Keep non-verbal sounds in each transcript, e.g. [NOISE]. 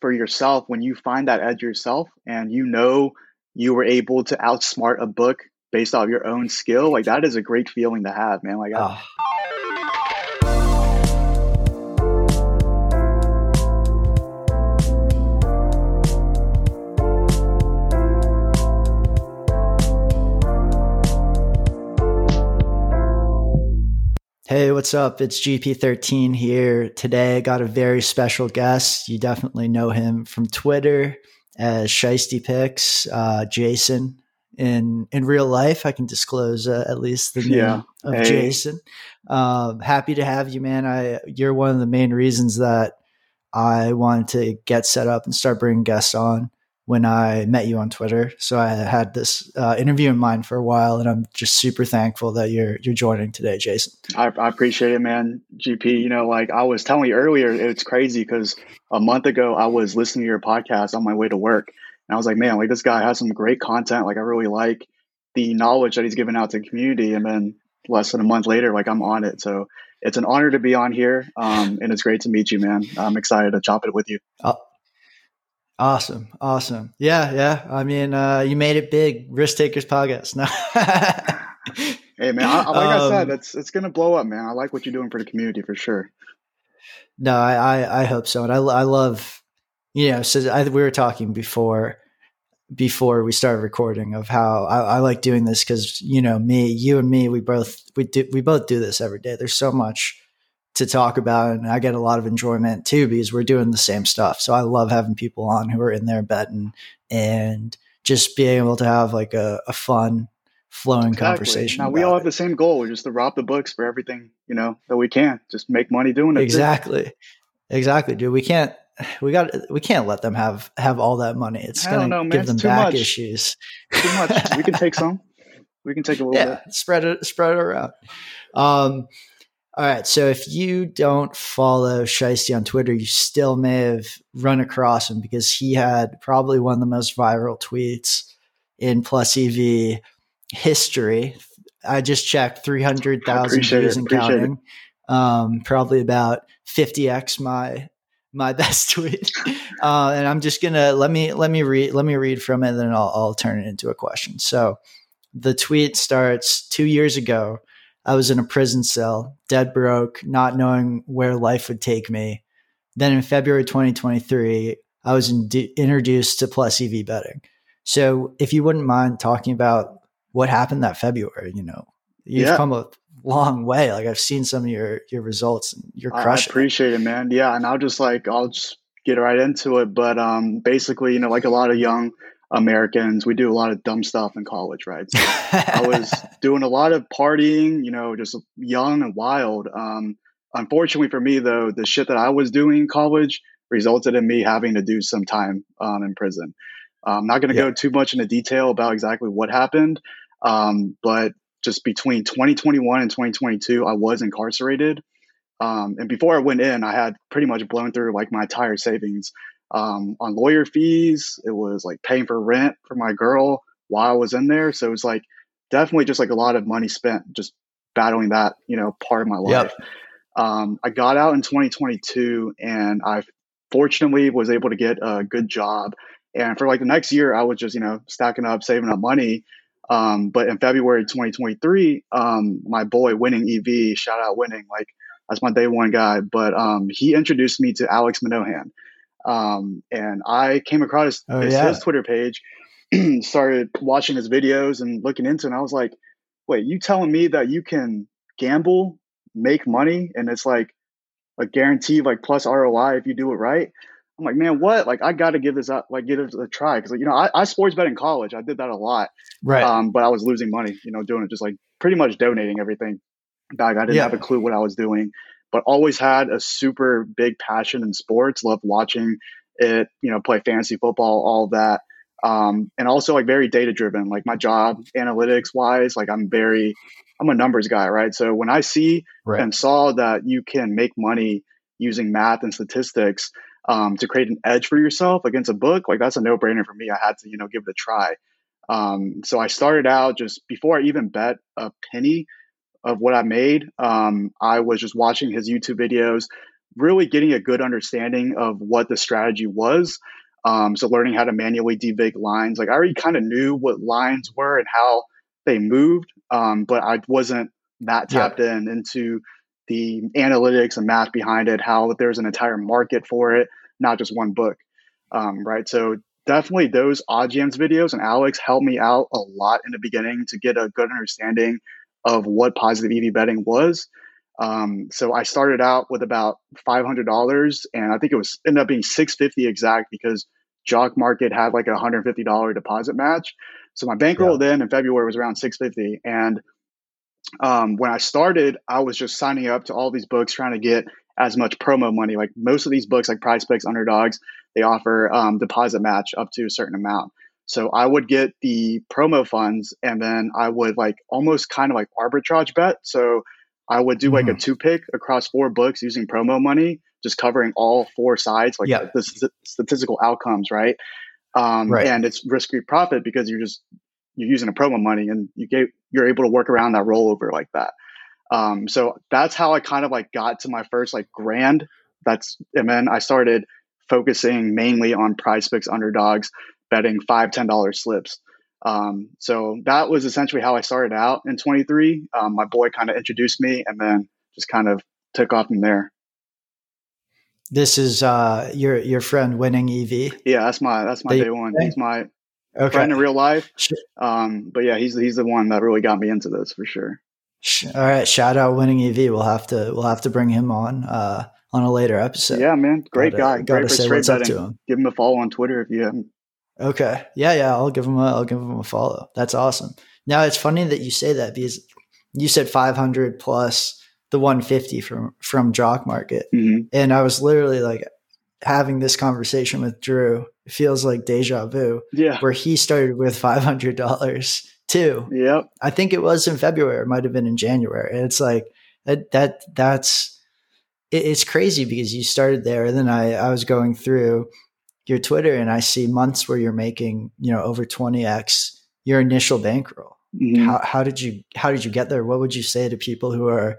for yourself when you find that edge yourself and you know you were able to outsmart a book based off your own skill, like that is a great feeling to have, man. Like, oh. Hey, what's up? It's GP13 here. Today I got a very special guest. You definitely know him from Twitter as Shiesty Picks, uh, Jason. In in real life, I can disclose uh, at least the name yeah. of hey. Jason. Um, happy to have you, man. I you're one of the main reasons that I wanted to get set up and start bringing guests on when I met you on Twitter. So I had this uh, interview in mind for a while, and I'm just super thankful that you're you're joining today, Jason. I, I appreciate it, man. GP, you know, like I was telling you earlier, it's crazy because a month ago I was listening to your podcast on my way to work, and I was like, man, like this guy has some great content. Like I really like the knowledge that he's giving out to the community, and then less than a month later, like I'm on it. So it's an honor to be on here, um, and it's great to meet you, man. I'm excited to chop it with you. Uh, Awesome. Awesome. Yeah. Yeah. I mean, uh, you made it big. Risk Takers podcast. [LAUGHS] No. hey, man. I, like um, I said, um, it's, it's going to blow up, man. I like what you're doing for the community for sure. No, I, I, I hope so. And I, I love, you know, so I, we were talking before, before we started recording of how I, I like doing this because, you know, me, you and me, we both, we do, we both do this every day. There's so much, to talk about and I get a lot of enjoyment too because we're doing the same stuff. So I love having people on who are in there betting and just being able to have like a, a fun flowing exactly. conversation. Now we all have the same goal, We're just to rob the books for everything, you know, that we can. Just make money doing it. Exactly. Too. Exactly, dude. We can't we got we can't let them have have all that money. It's gonna know, give them back much. issues. Too much. we can take [LAUGHS] some. We can take a little yeah, bit. Spread it spread it around. Um all right. So if you don't follow Shiesty on Twitter, you still may have run across him because he had probably one of the most viral tweets in Plus EV history. I just checked 300,000 views and counting. Um, probably about 50x my my [LAUGHS] best tweet. Uh, and I'm just gonna let me let me read let me read from it, and then I'll, I'll turn it into a question. So the tweet starts two years ago. I was in a prison cell, dead broke, not knowing where life would take me. Then in February 2023, I was in- introduced to plus EV betting. So if you wouldn't mind talking about what happened that February, you know, you've yeah. come a long way. Like I've seen some of your your results and you're crushing. I appreciate it, man. Yeah, and I'll just like I'll just get right into it. But um basically, you know, like a lot of young Americans, we do a lot of dumb stuff in college, right? So [LAUGHS] I was doing a lot of partying, you know, just young and wild. Um, unfortunately for me, though, the shit that I was doing in college resulted in me having to do some time um, in prison. I'm not going to yeah. go too much into detail about exactly what happened, um, but just between 2021 and 2022, I was incarcerated. Um, and before I went in, I had pretty much blown through like my entire savings um, on lawyer fees. It was like paying for rent for my girl while I was in there. So it was like definitely just like a lot of money spent just battling that, you know, part of my life. Yep. Um, I got out in 2022 and I fortunately was able to get a good job. And for like the next year, I was just, you know, stacking up, saving up money. Um, but in February 2023, um, my boy Winning EV, shout out Winning, like that's my day one guy. But um, he introduced me to Alex Monahan. Um, and I came across his, oh, yeah. his Twitter page, [CLEARS THROAT] started watching his videos and looking into it. And I was like, wait, you telling me that you can gamble, make money, and it's like a guarantee like plus ROI if you do it right? I'm like, man, what? Like, I got to give this up, like, give it a try. Cause, like, you know, I, I sports bet in college. I did that a lot. Right. Um, but I was losing money, you know, doing it, just like pretty much donating everything back. I didn't yeah. have a clue what I was doing but always had a super big passion in sports. Loved watching it, you know, play fantasy football, all that. Um, and also like very data driven. Like my job, analytics wise, like I'm very, I'm a numbers guy, right? So when I see right. and saw that you can make money using math and statistics um, to create an edge for yourself against a book, like that's a no brainer for me. I had to, you know, give it a try. Um, so I started out just before I even bet a penny of what I made. Um, I was just watching his YouTube videos, really getting a good understanding of what the strategy was. Um, so learning how to manually devig lines. Like I already kind of knew what lines were and how they moved, um, but I wasn't that tapped yeah. in into the analytics and math behind it. How there's an entire market for it, not just one book, um, right? So definitely those OddsJams videos and Alex helped me out a lot in the beginning to get a good understanding of what positive EV betting was. Um, so I started out with about five hundred dollars, and I think it was ended up being six fifty exact because Jock Market had like a hundred fifty dollar deposit match. So my bankroll yeah. then in February was around six fifty, and um, when I started, I was just signing up to all these books, trying to get as much promo money. Like most of these books, like Prize Picks, Underdogs, they offer um, deposit match up to a certain amount. So I would get the promo funds, and then I would like almost kind of like arbitrage bet. So I would do like mm-hmm. a two pick across four books using promo money, just covering all four sides, like yeah. the, the statistical outcomes, right? Um, right? And it's risk free profit because you're just you're using a promo money, and you get you're able to work around that rollover like that. Um, so that's how I kind of like got to my first like grand. That's and then I started focusing mainly on prize picks underdogs, betting five ten dollar slips. Um, so that was essentially how I started out in 23. Um, my boy kind of introduced me and then just kind of took off from there. This is uh, your your friend winning EV. Yeah, that's my that's my the, day one. He's my okay. friend in real life. Um, but yeah, he's he's the one that really got me into this for sure. All right, shout out winning EV. We'll have to we'll have to bring him on uh, on a later episode. Yeah, man, great gotta, guy. Gotta great say what's betting. up to him. Give him a follow on Twitter if you haven't Okay. Yeah, yeah. I'll give him a I'll give him a follow. That's awesome. Now it's funny that you say that because you said 500 plus the 150 from from Jock Market, mm-hmm. and I was literally like having this conversation with Drew. It feels like deja vu. Yeah. Where he started with five hundred dollars too. Yep. I think it was in February. It might have been in January. And it's like that. That that's it, it's crazy because you started there, and then I I was going through your Twitter and I see months where you're making, you know, over 20x your initial bankroll. Mm-hmm. How, how did you how did you get there? What would you say to people who are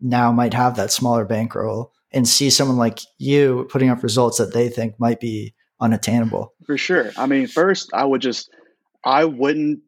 now might have that smaller bankroll and see someone like you putting up results that they think might be unattainable? For sure. I mean, first I would just I wouldn't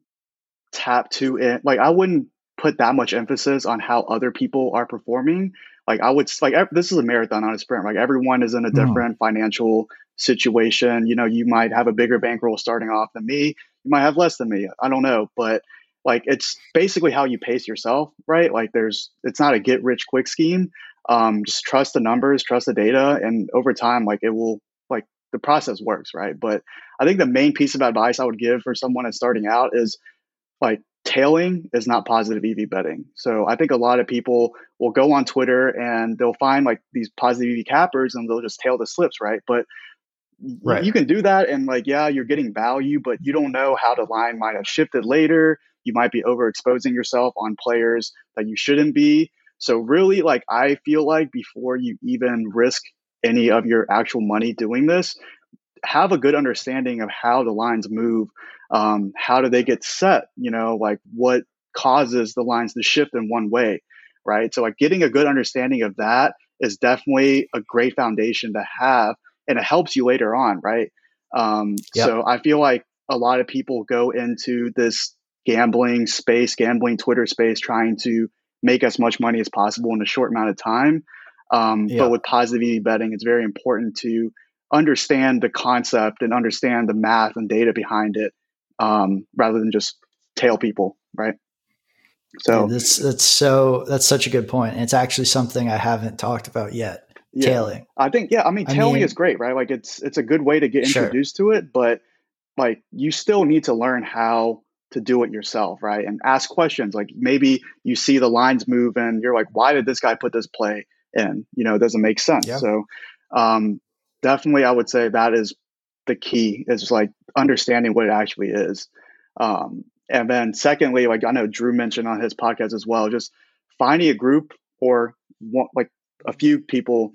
tap to it like I wouldn't put that much emphasis on how other people are performing. Like I would like this is a marathon, not a sprint. Like everyone is in a mm. different mm. financial situation. You know, you might have a bigger bankroll starting off than me. You might have less than me. I don't know, but like it's basically how you pace yourself, right? Like there's it's not a get rich quick scheme. Um, just trust the numbers, trust the data, and over time, like it will like the process works, right? But I think the main piece of advice I would give for someone that's starting out is like tailing is not positive EV betting. So I think a lot of people will go on Twitter and they'll find like these positive EV cappers and they'll just tail the slips, right? But right. you can do that and like yeah you're getting value but you don't know how the line might have shifted later. You might be overexposing yourself on players that you shouldn't be. So really like i feel like before you even risk any of your actual money doing this have a good understanding of how the lines move um, how do they get set you know like what causes the lines to shift in one way right? So like getting a good understanding of that is definitely a great foundation to have and it helps you later on, right? Um, yep. So I feel like a lot of people go into this gambling space, gambling Twitter space, trying to make as much money as possible in a short amount of time. Um, yep. But with positive betting, it's very important to understand the concept and understand the math and data behind it, um, rather than just tail people, right? So yeah, that's that's so that's such a good point. And it's actually something I haven't talked about yet yeah. tailing. I think yeah, I mean tailing mean, is great, right? Like it's it's a good way to get sure. introduced to it, but like you still need to learn how to do it yourself, right? And ask questions. Like maybe you see the lines move and you're like, why did this guy put this play in? You know, it doesn't make sense. Yeah. So um definitely I would say that is the key is like understanding what it actually is. Um and then secondly, like I know Drew mentioned on his podcast as well, just finding a group or one, like a few people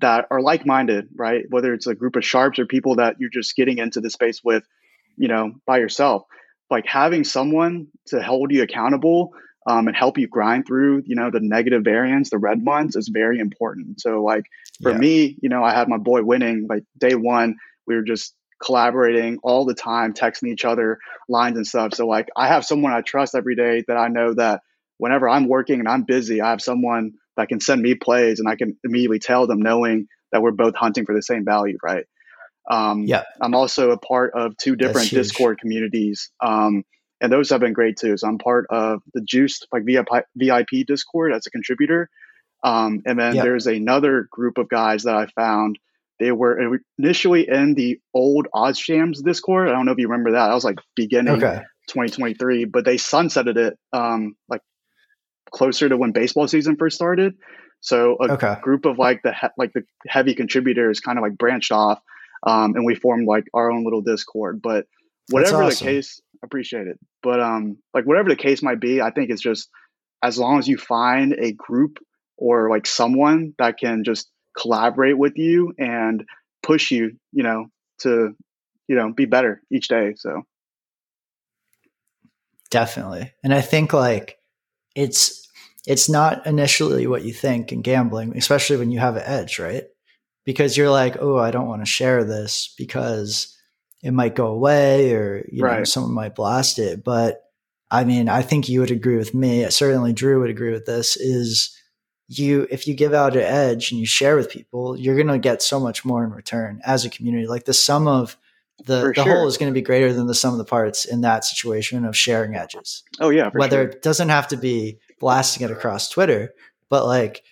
that are like-minded, right? Whether it's a group of sharps or people that you're just getting into the space with, you know, by yourself. Like having someone to hold you accountable um, and help you grind through, you know, the negative variants, the red months is very important. So like for yeah. me, you know, I had my boy winning like day one, we were just collaborating all the time, texting each other lines and stuff. So like I have someone I trust every day that I know that whenever I'm working and I'm busy, I have someone that can send me plays and I can immediately tell them knowing that we're both hunting for the same value, right? Um, yeah. I'm also a part of two different Discord communities. Um, and those have been great too. So I'm part of the Juiced like VIP, VIP Discord as a contributor. Um, and then yep. there's another group of guys that I found. They were initially in the old OddsJams Discord. I don't know if you remember that. I was like beginning okay. 2023, but they sunsetted it um, like closer to when baseball season first started. So a okay. group of like the he- like the heavy contributors kind of like branched off, um, and we formed like our own little Discord. But whatever awesome. the case, appreciate it. But um, like whatever the case might be, I think it's just as long as you find a group or like someone that can just collaborate with you and push you, you know, to you know be better each day. So definitely, and I think like it's it's not initially what you think in gambling, especially when you have an edge, right? Because you're like, oh, I don't want to share this because it might go away or you right. know someone might blast it. But I mean, I think you would agree with me. Certainly, Drew would agree with this. Is you if you give out an edge and you share with people, you're going to get so much more in return as a community. Like the sum of the, the sure. whole is going to be greater than the sum of the parts in that situation of sharing edges. Oh yeah, whether sure. it doesn't have to be blasting it across Twitter, but like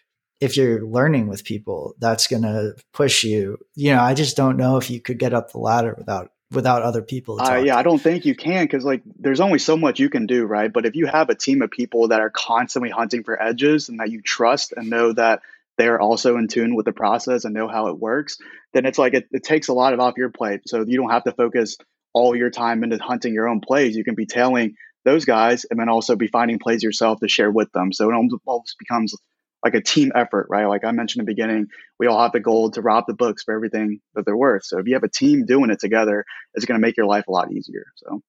if you're learning with people, that's going to push you. You know, I just don't know if you could get up the ladder without without other people. Uh, yeah, I don't think you can because like there's only so much you can do, right? But if you have a team of people that are constantly hunting for edges and that you trust and know that they're also in tune with the process and know how it works, then it's like it, it takes a lot of off your plate. So you don't have to focus all your time into hunting your own plays. You can be tailing those guys and then also be finding plays yourself to share with them. So it almost becomes like a team effort, right? Like I mentioned in the beginning, we all have the goal to rob the books for everything that they're worth. So if you have a team doing it together, it's going to make your life a lot easier. So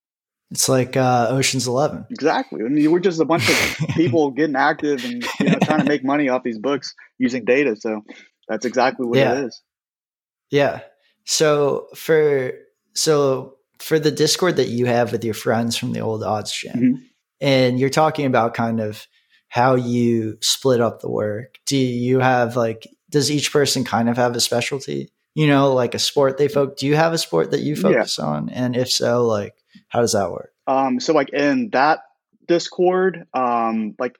it's like uh, Ocean's Eleven. Exactly. I mean, we're just a bunch of [LAUGHS] people getting active and you know, trying to make money off these books using data. So that's exactly what yeah. it is. Yeah. So for so for the Discord that you have with your friends from the old OddsJam, mm-hmm. and you're talking about kind of how you split up the work. Do you have like, does each person kind of have a specialty? You know, like a sport they focus. Do you have a sport that you focus yeah. on? And if so, like, how does that work? Um, so like in that Discord, um, like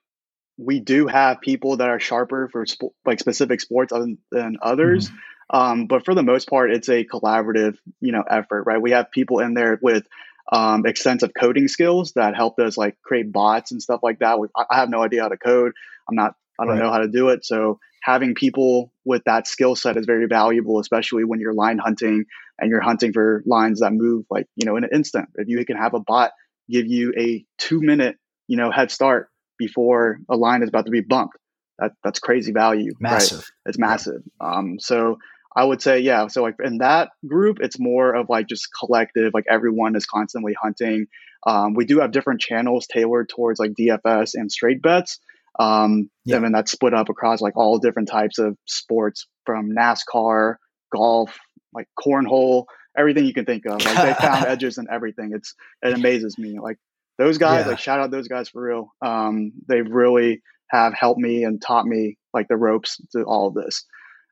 we do have people that are sharper for sp- like specific sports than others. Mm-hmm. Um, but for the most part, it's a collaborative, you know, effort, right? We have people in there with um, extensive coding skills that helped us like create bots and stuff like that. I have no idea how to code. I'm not, I don't right. know how to do it. So having people with that skill set is very valuable, especially when you're line hunting and you're hunting for lines that move like, you know, in an instant. If you can have a bot give you a two minute, you know, head start before a line is about to be bumped, that, that's crazy value. Massive. Right? It's massive. Um, so I would say, yeah. So like in that group, it's more of like just collective, like everyone is constantly hunting. Um, we do have different channels tailored towards like DFS and straight bets. Um, yeah. And then that's split up across like all different types of sports from NASCAR, golf, like cornhole, everything you can think of. Like they found [LAUGHS] edges and everything. It's, it amazes me. Like those guys, yeah. like shout out those guys for real. Um, they really have helped me and taught me like the ropes to all of this.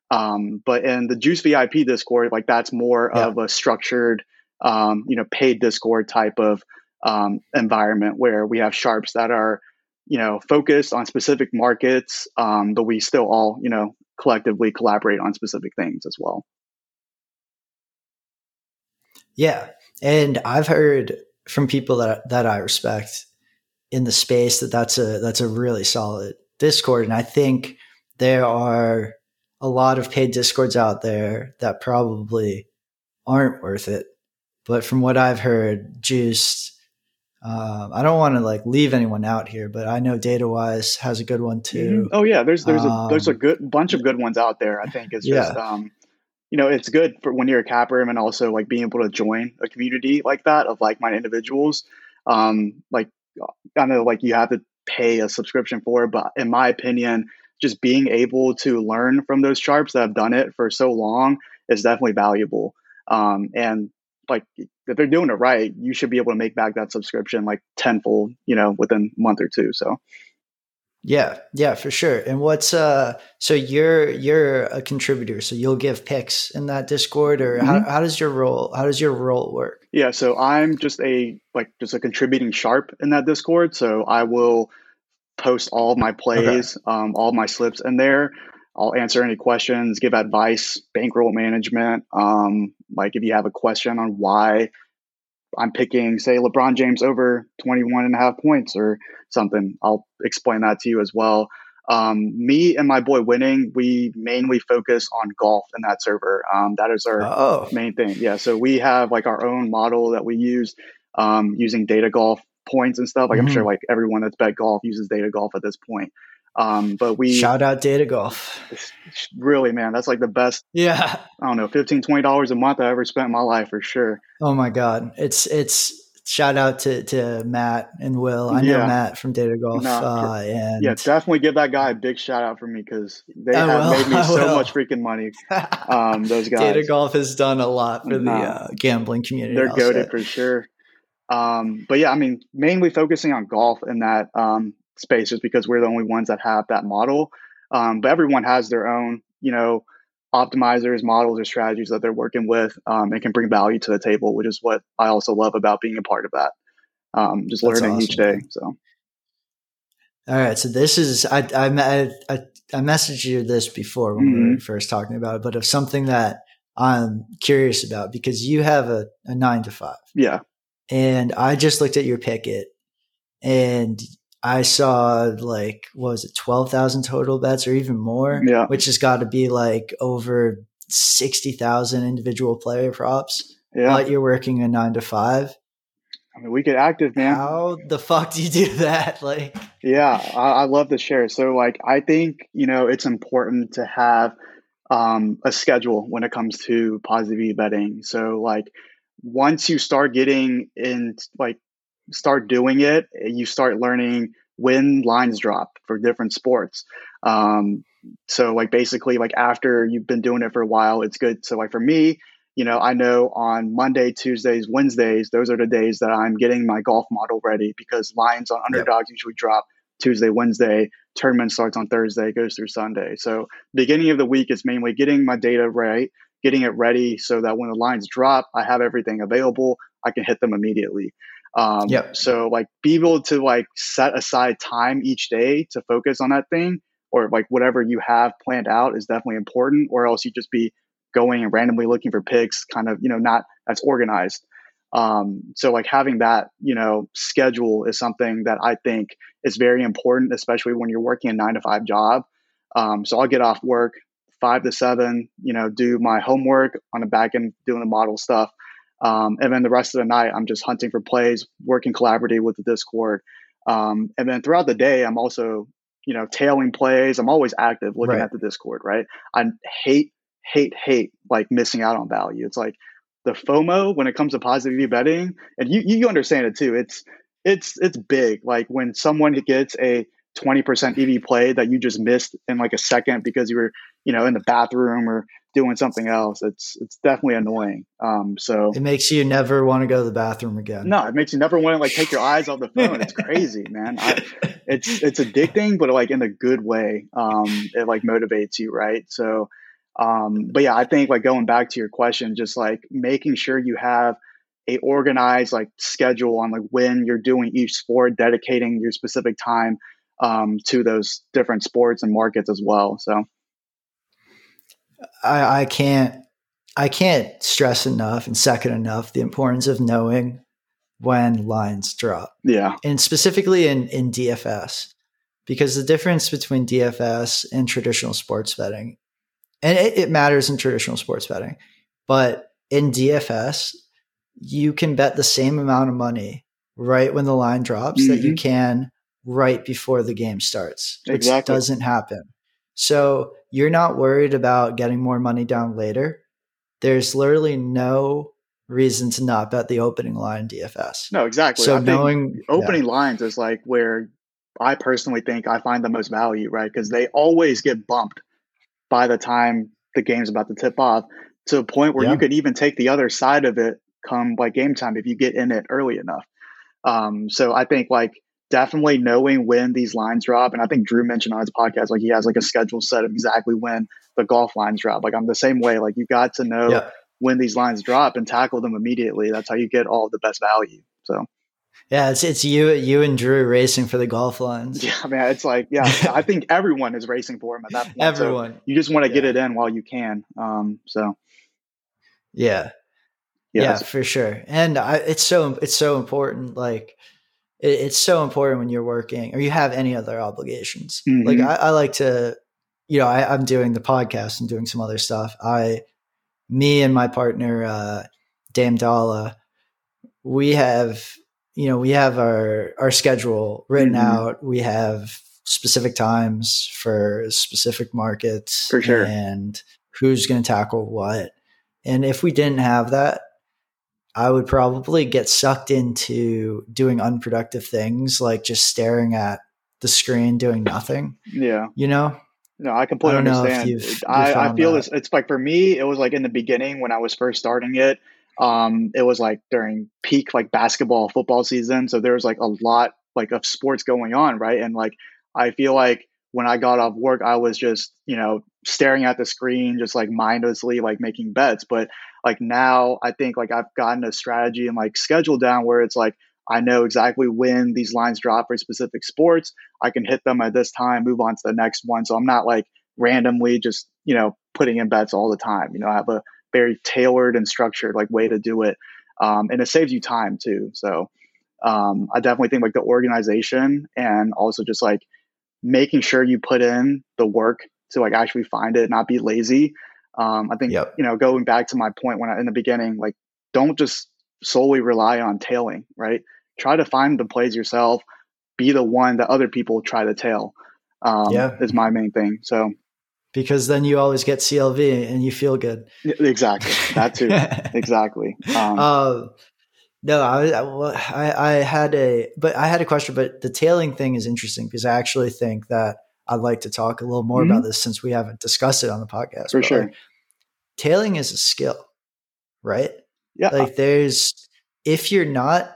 Um, but in the Juice VIP Discord, like that's more yeah. of a structured, um, you know, paid Discord type of um, environment where we have sharps that are, you know, focused on specific markets, um, but we still all, you know, collectively collaborate on specific things as well. Yeah, and I've heard from people that that I respect in the space that that's a that's a really solid Discord, and I think there are a lot of paid discords out there that probably aren't worth it. But from what I've heard, Juiced, uh, I don't want to like leave anyone out here, but I know DataWise has a good one too. Mm-hmm. Oh yeah, there's there's um, a there's a um, good bunch of good ones out there. I think it's just yeah. um, you know it's good for when you're a capper and also like being able to join a community like that of like minded individuals. Um, like I know like you have to pay a subscription for. But in my opinion, just being able to learn from those sharps that have done it for so long is definitely valuable. Um, and like if they're doing it right, you should be able to make back that subscription like tenfold, you know, within a month or two. So yeah, yeah, for sure. And what's uh so you're you're a contributor, so you'll give picks in that Discord or mm-hmm. how, how does your role how does your role work? Yeah, so I'm just a like just a contributing sharp in that Discord. So I will post all of my plays, okay. um, all my slips in there. I'll answer any questions, give advice, bankroll management. Um, like if you have a question on why I'm picking, say, LeBron James over 21 and a half points or something, I'll explain that to you as well. Um, me and my boy winning, we mainly focus on golf in that server. Um, that is our oh. main thing. Yeah. So we have like our own model that we use um, using data golf points and stuff. Like mm-hmm. I'm sure like everyone that's bet golf uses data golf at this point. Um, but we shout out data golf. Really, man, that's like the best. Yeah. I don't know, 15 $20 a month I ever spent in my life for sure. Oh my God. It's, it's, shout out to, to Matt and Will. I know yeah. Matt from Data Golf. No, uh, and yeah, definitely give that guy a big shout out for me because they I have will, made me [LAUGHS] so much freaking money. [LAUGHS] Um, those guys. Data Golf has done a lot for the uh, gambling community. They're goaded for sure. Um, but yeah, I mean, mainly focusing on golf in that um, space just because we're the only ones that have that model. Um, but everyone has their own, you know, optimizers, models, or strategies that they're working with um, and can bring value to the table, which is what I also love about being a part of that. Um, just That's learning awesome. each day. So. All right, so this is I I I, I messaged you this before when mm-hmm. we were first talking about it, but of something that I'm curious about because you have a, a nine to five. Yeah. And I just looked at your Pikkit and I saw like, what was it, 12,000 total bets or even more? Yeah. Which has got to be like over 60,000 individual player props. Yeah. But you're working a nine to five. I mean, we get active, man. How the fuck do you do that? [LAUGHS] Like, yeah, I, I love to share. So, like, I think, you know, it's important to have um, a schedule when it comes to positive betting. So, like, once you start getting in like start doing it you start learning when lines drop for different sports. Um, so like basically like after you've been doing it for a while it's good. So like for me you know i know on monday tuesdays wednesdays those are the days that i'm getting my golf model ready because lines on underdogs yep. usually drop tuesday wednesday tournament starts on thursday goes through sunday. So beginning of the week is mainly getting my data right getting it ready so that when the lines drop, I have everything available. I can hit them immediately. Um, yep. So like be able to like set aside time each day to focus on that thing or like whatever you have planned out is definitely important or else you just be going and randomly looking for picks kind of, you know, not as organized. Um, so like having that, you know, schedule is something that I think is very important, especially when you're working a nine to five job. Um, so I'll get off work, five to seven, you know, do my homework on the back end, doing the model stuff. Um, and then the rest of the night, I'm just hunting for plays, working collaboratively with the Discord. Um, and then throughout the day, I'm also, you know, tailing plays. I'm always active looking right. at the Discord, right? I hate, hate, hate like missing out on value. It's like the FOMO when it comes to positive betting, and you you understand it too. It's it's it's big. Like when someone gets a 20% EV play that you just missed in like a second because you were, you know, in the bathroom or doing something else. It's it's definitely annoying. Um, so it makes you never want to go to the bathroom again. No, it makes you never want to like take your eyes off the phone. It's crazy, man. I, it's it's addicting, but like in a good way. Um, it like motivates you, right? So, um, but yeah, I think like going back to your question, just like making sure you have a organized like schedule on like when you're doing each sport, dedicating your specific time um, to those different sports and markets as well. So I, I can't I can't stress enough and second enough the importance of knowing when lines drop. Yeah. And specifically in, in DFS, because the difference between DFS and traditional sports betting, and it, it matters in traditional sports betting, but in DFS, you can bet the same amount of money right when the line drops mm-hmm. that you mm-hmm. can right before the game starts, which exactly. doesn't happen. So you're not worried about getting more money down later. There's literally no reason to not bet the opening line DFS. No, exactly. So I knowing opening yeah. lines is like where I personally think I find the most value, right? Because they always get bumped by the time the game's about to tip off to a point where yeah. you could even take the other side of it come like game time if you get in it early enough. Um, so I think like definitely knowing when these lines drop, and I think Drew mentioned on his podcast like he has like a schedule set of exactly when the golf lines drop. Like I'm the same way. Like you got to know yeah. when these lines drop and tackle them immediately. That's how you get all the best value. So. Yeah, it's it's you you and Drew racing for the golf lines. Yeah, man, it's like yeah, [LAUGHS] I think everyone is racing for him at that point. everyone, so you just want to yeah. get it in while you can. Um, so yeah, yes. yeah, for sure. And I, it's so it's so important. Like it, it's so important when you're working or you have any other obligations. Mm-hmm. Like I, I, like to, you know, I, I'm doing the podcast and doing some other stuff. I, me and my partner, uh, Dame Dalla, we have you know we have our our schedule written mm-hmm. out we have specific times for specific markets for sure and who's going to tackle what and if we didn't have that i would probably get sucked into doing unproductive things like just staring at the screen doing nothing yeah you know no, I completely I understand. You've, you've I, I feel that. this. It's like for me, it was like in the beginning when I was first starting it. Um, it was like during peak like basketball football season, so there was like a lot like of sports going on, right? And like I feel like when I got off work, I was just you know staring at the screen, just like mindlessly like making bets. But like now, I think like I've gotten a strategy and like schedule down where it's like I know exactly when these lines drop for specific sports. I can hit them at this time, move on to the next one. So I'm not like randomly just you know putting in bets all the time. You know, I have a very tailored and structured like way to do it, um, and it saves you time too. So um, I definitely think like the organization and also just like making sure you put in the work to like actually find it, not be lazy. Um, I think yep. you know going back to my point when I in the beginning, like don't just solely rely on tailing, right? Try to find the plays yourself. Be the one that other people try to tail. Um, yeah, is my main thing. So because then you always get CLV and you feel good. Exactly. That too. [LAUGHS] exactly. Um, uh, no, I, I, I had a, but I had a question, but the tailing thing is interesting because I actually think that I'd like to talk a little more mm-hmm. about this since we haven't discussed it on the podcast. For sure. Like, tailing is a skill, right? Yeah. Like there's, if you're not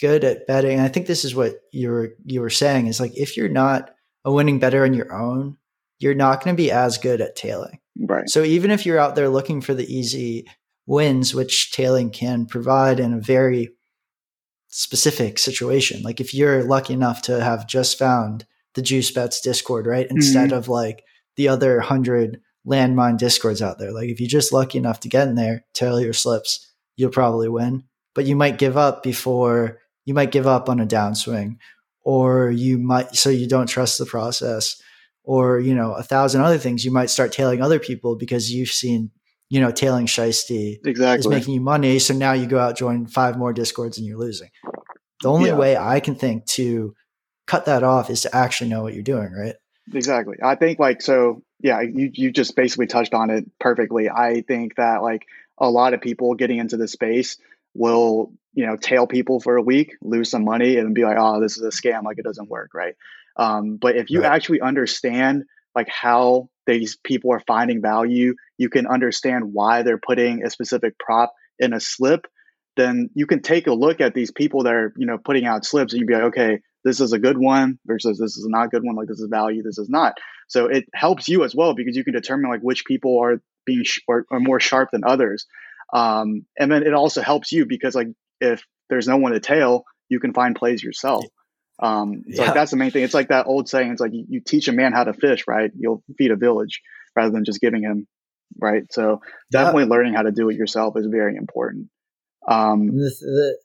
good at betting, I think this is what you were, you were saying is like, if you're not a winning better on your own, you're not going to be as good at tailing. Right. So even if you're out there looking for the easy wins, which tailing can provide in a very specific situation, like if you're lucky enough to have just found the Juice Bets Discord, right, instead mm-hmm. of like the other hundred landmine discords out there, like if you're just lucky enough to get in there, tail your slips, you'll probably win. But you might give up before you might give up on a downswing, or you might so you don't trust the process or you know a thousand other things you might start tailing other people because you've seen you know tailing shiesty exactly is making you money so now you go out join five more discords and you're losing the only yeah. way i can think to cut that off is to actually know what you're doing right exactly i think like so yeah you, you just basically touched on it perfectly i think that like a lot of people getting into the space will you know tail people for a week lose some money and be like oh this is a scam like it doesn't work right um, but if you right. actually understand like how these people are finding value, you can understand why they're putting a specific prop in a slip. Then you can take a look at these people that are you know putting out slips, and you'd be like, okay, this is a good one versus this is not a good one. Like this is value, this is not. So it helps you as well because you can determine like which people are being sh- or, are more sharp than others. Um, and then it also helps you because like if there's no one to tail, you can find plays yourself. Um, so yeah. like that's the main thing. It's like that old saying. It's like you, you, teach a man how to fish, right? You'll feed a village rather than just giving him, right? So definitely yeah. learning how to do it yourself is very important. Um, the, the,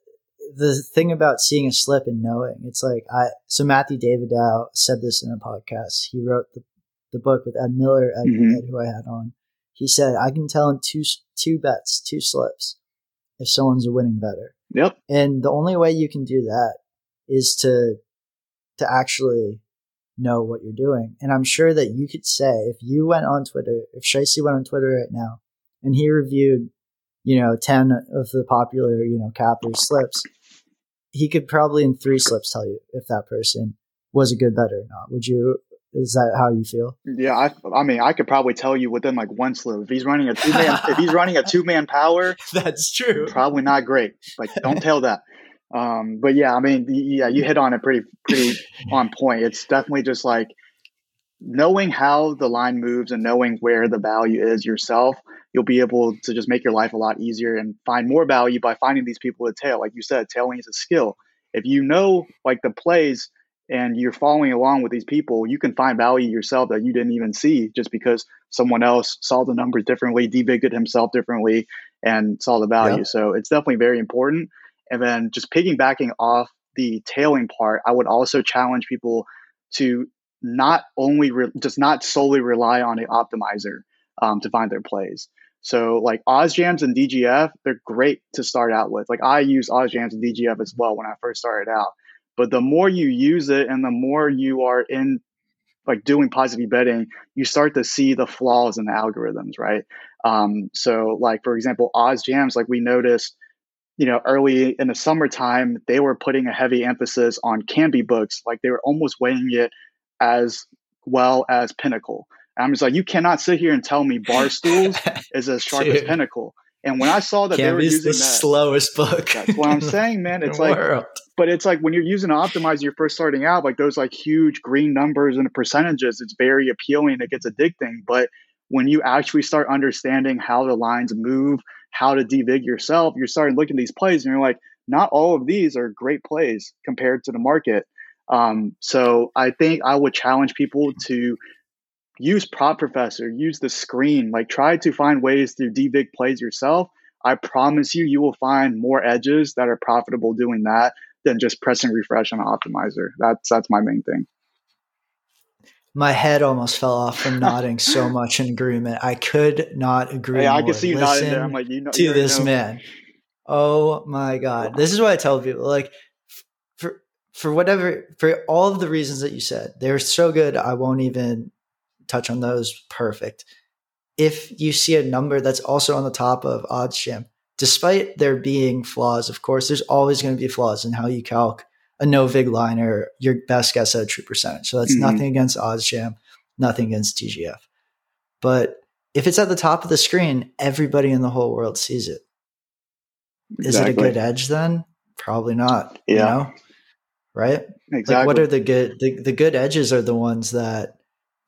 the thing about seeing a slip and knowing, it's like I. So Matthew Davidow said this in a podcast. He wrote the the book with Ed Miller, Ed, mm-hmm. Ed, who I had on. He said I can tell in two two bets, two slips, if someone's a winning better. Yep. And the only way you can do that is to to actually know what you're doing. And I'm sure that you could say if you went on Twitter, if Shiesty went on Twitter right now and he reviewed, you know, 10 of the popular, you know, cappers slips, he could probably in three slips tell you if that person was a good bet or not. Would you? Is that how you feel? Yeah, I, I mean, I could probably tell you within like one slip if he's running a two man if he's running a two man power. [LAUGHS] That's true. Probably not great. Like, don't tell that. Um, but yeah, I mean, yeah, you hit on it pretty pretty on point. It's definitely just like knowing how the line moves and knowing where the value is yourself. You'll be able to just make your life a lot easier and find more value by finding these people to tail. Like you said, tailing is a skill. If you know like the plays and you're following along with these people, you can find value yourself that you didn't even see just because someone else saw the numbers differently, devigged himself differently, and saw the value. Yep. So it's definitely very important. And then just piggybacking off the tailing part, I would also challenge people to not only re- just not solely rely on an optimizer um, to find their plays. So like OddsJams and DGF, they're great to start out with. Like I use OddsJams and DGF as well when I first started out. But the more you use it and the more you are in like doing positive betting, you start to see the flaws in the algorithms, right? Um, so like for example, OddsJams, like we noticed you know, early in the summertime, they were putting a heavy emphasis on Canby books. Like they were almost weighing it as well as Pinnacle. And I'm just like, you cannot sit here and tell me Barstools [LAUGHS] is as sharp as Pinnacle. And when I saw that they were using the that, slowest book, that's what I'm saying, man. It's like, world. but it's like when you're using an optimizer, you're first starting out, like those like huge green numbers and the percentages, it's very appealing. It gets addicting. But when you actually start understanding how the lines move, how to devig yourself, you're starting looking at these plays and you're like, not all of these are great plays compared to the market. Um, so I think I would challenge people to use Prop Professor, use the screen, like try to find ways to devig plays yourself. I promise you, you will find more edges that are profitable doing that than just pressing refresh on an optimizer. That's that's my main thing my head almost fell off from [LAUGHS] nodding so much in agreement. I could not agree. Hey, I can see you nodding there. I'm like, you know, to this know. man. Oh my god, this is what I tell people. Like, for for whatever for all of the reasons that you said, they're so good. I won't even touch on those. Perfect. If you see a number that's also on the top of OddsJam, despite there being flaws, of course, there's always going to be flaws in how you calc a no vig line or your best guess at a true percentage. So that's mm-hmm. nothing against OddsJam, nothing against DGF. But if it's at the top of the screen, everybody in the whole world sees it. Is exactly. it a good edge then? Probably not. Yeah. You know? Right? Exactly. Like what are the good the, the good edges are the ones that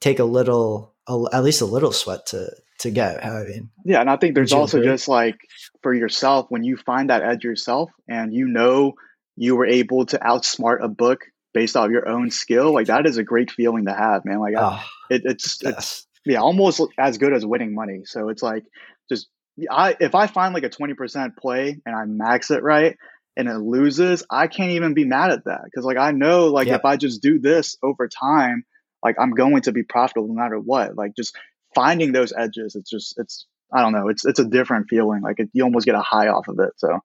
take a little a, at least a little sweat to to get. I mean, yeah, and I think there's also agree? just like for yourself when you find that edge yourself and you know you were able to outsmart a book based off your own skill, like that is a great feeling to have, man. Like oh, it, it's yes. it's yeah, almost as good as winning money. So it's like just I if I find like a twenty percent play and I max it right and it loses, I can't even be mad at that because like I know like yep. if I just do this over time, like I'm going to be profitable no matter what. Like just finding those edges, it's just it's I don't know, it's it's a different feeling. Like it, you almost get a high off of it. So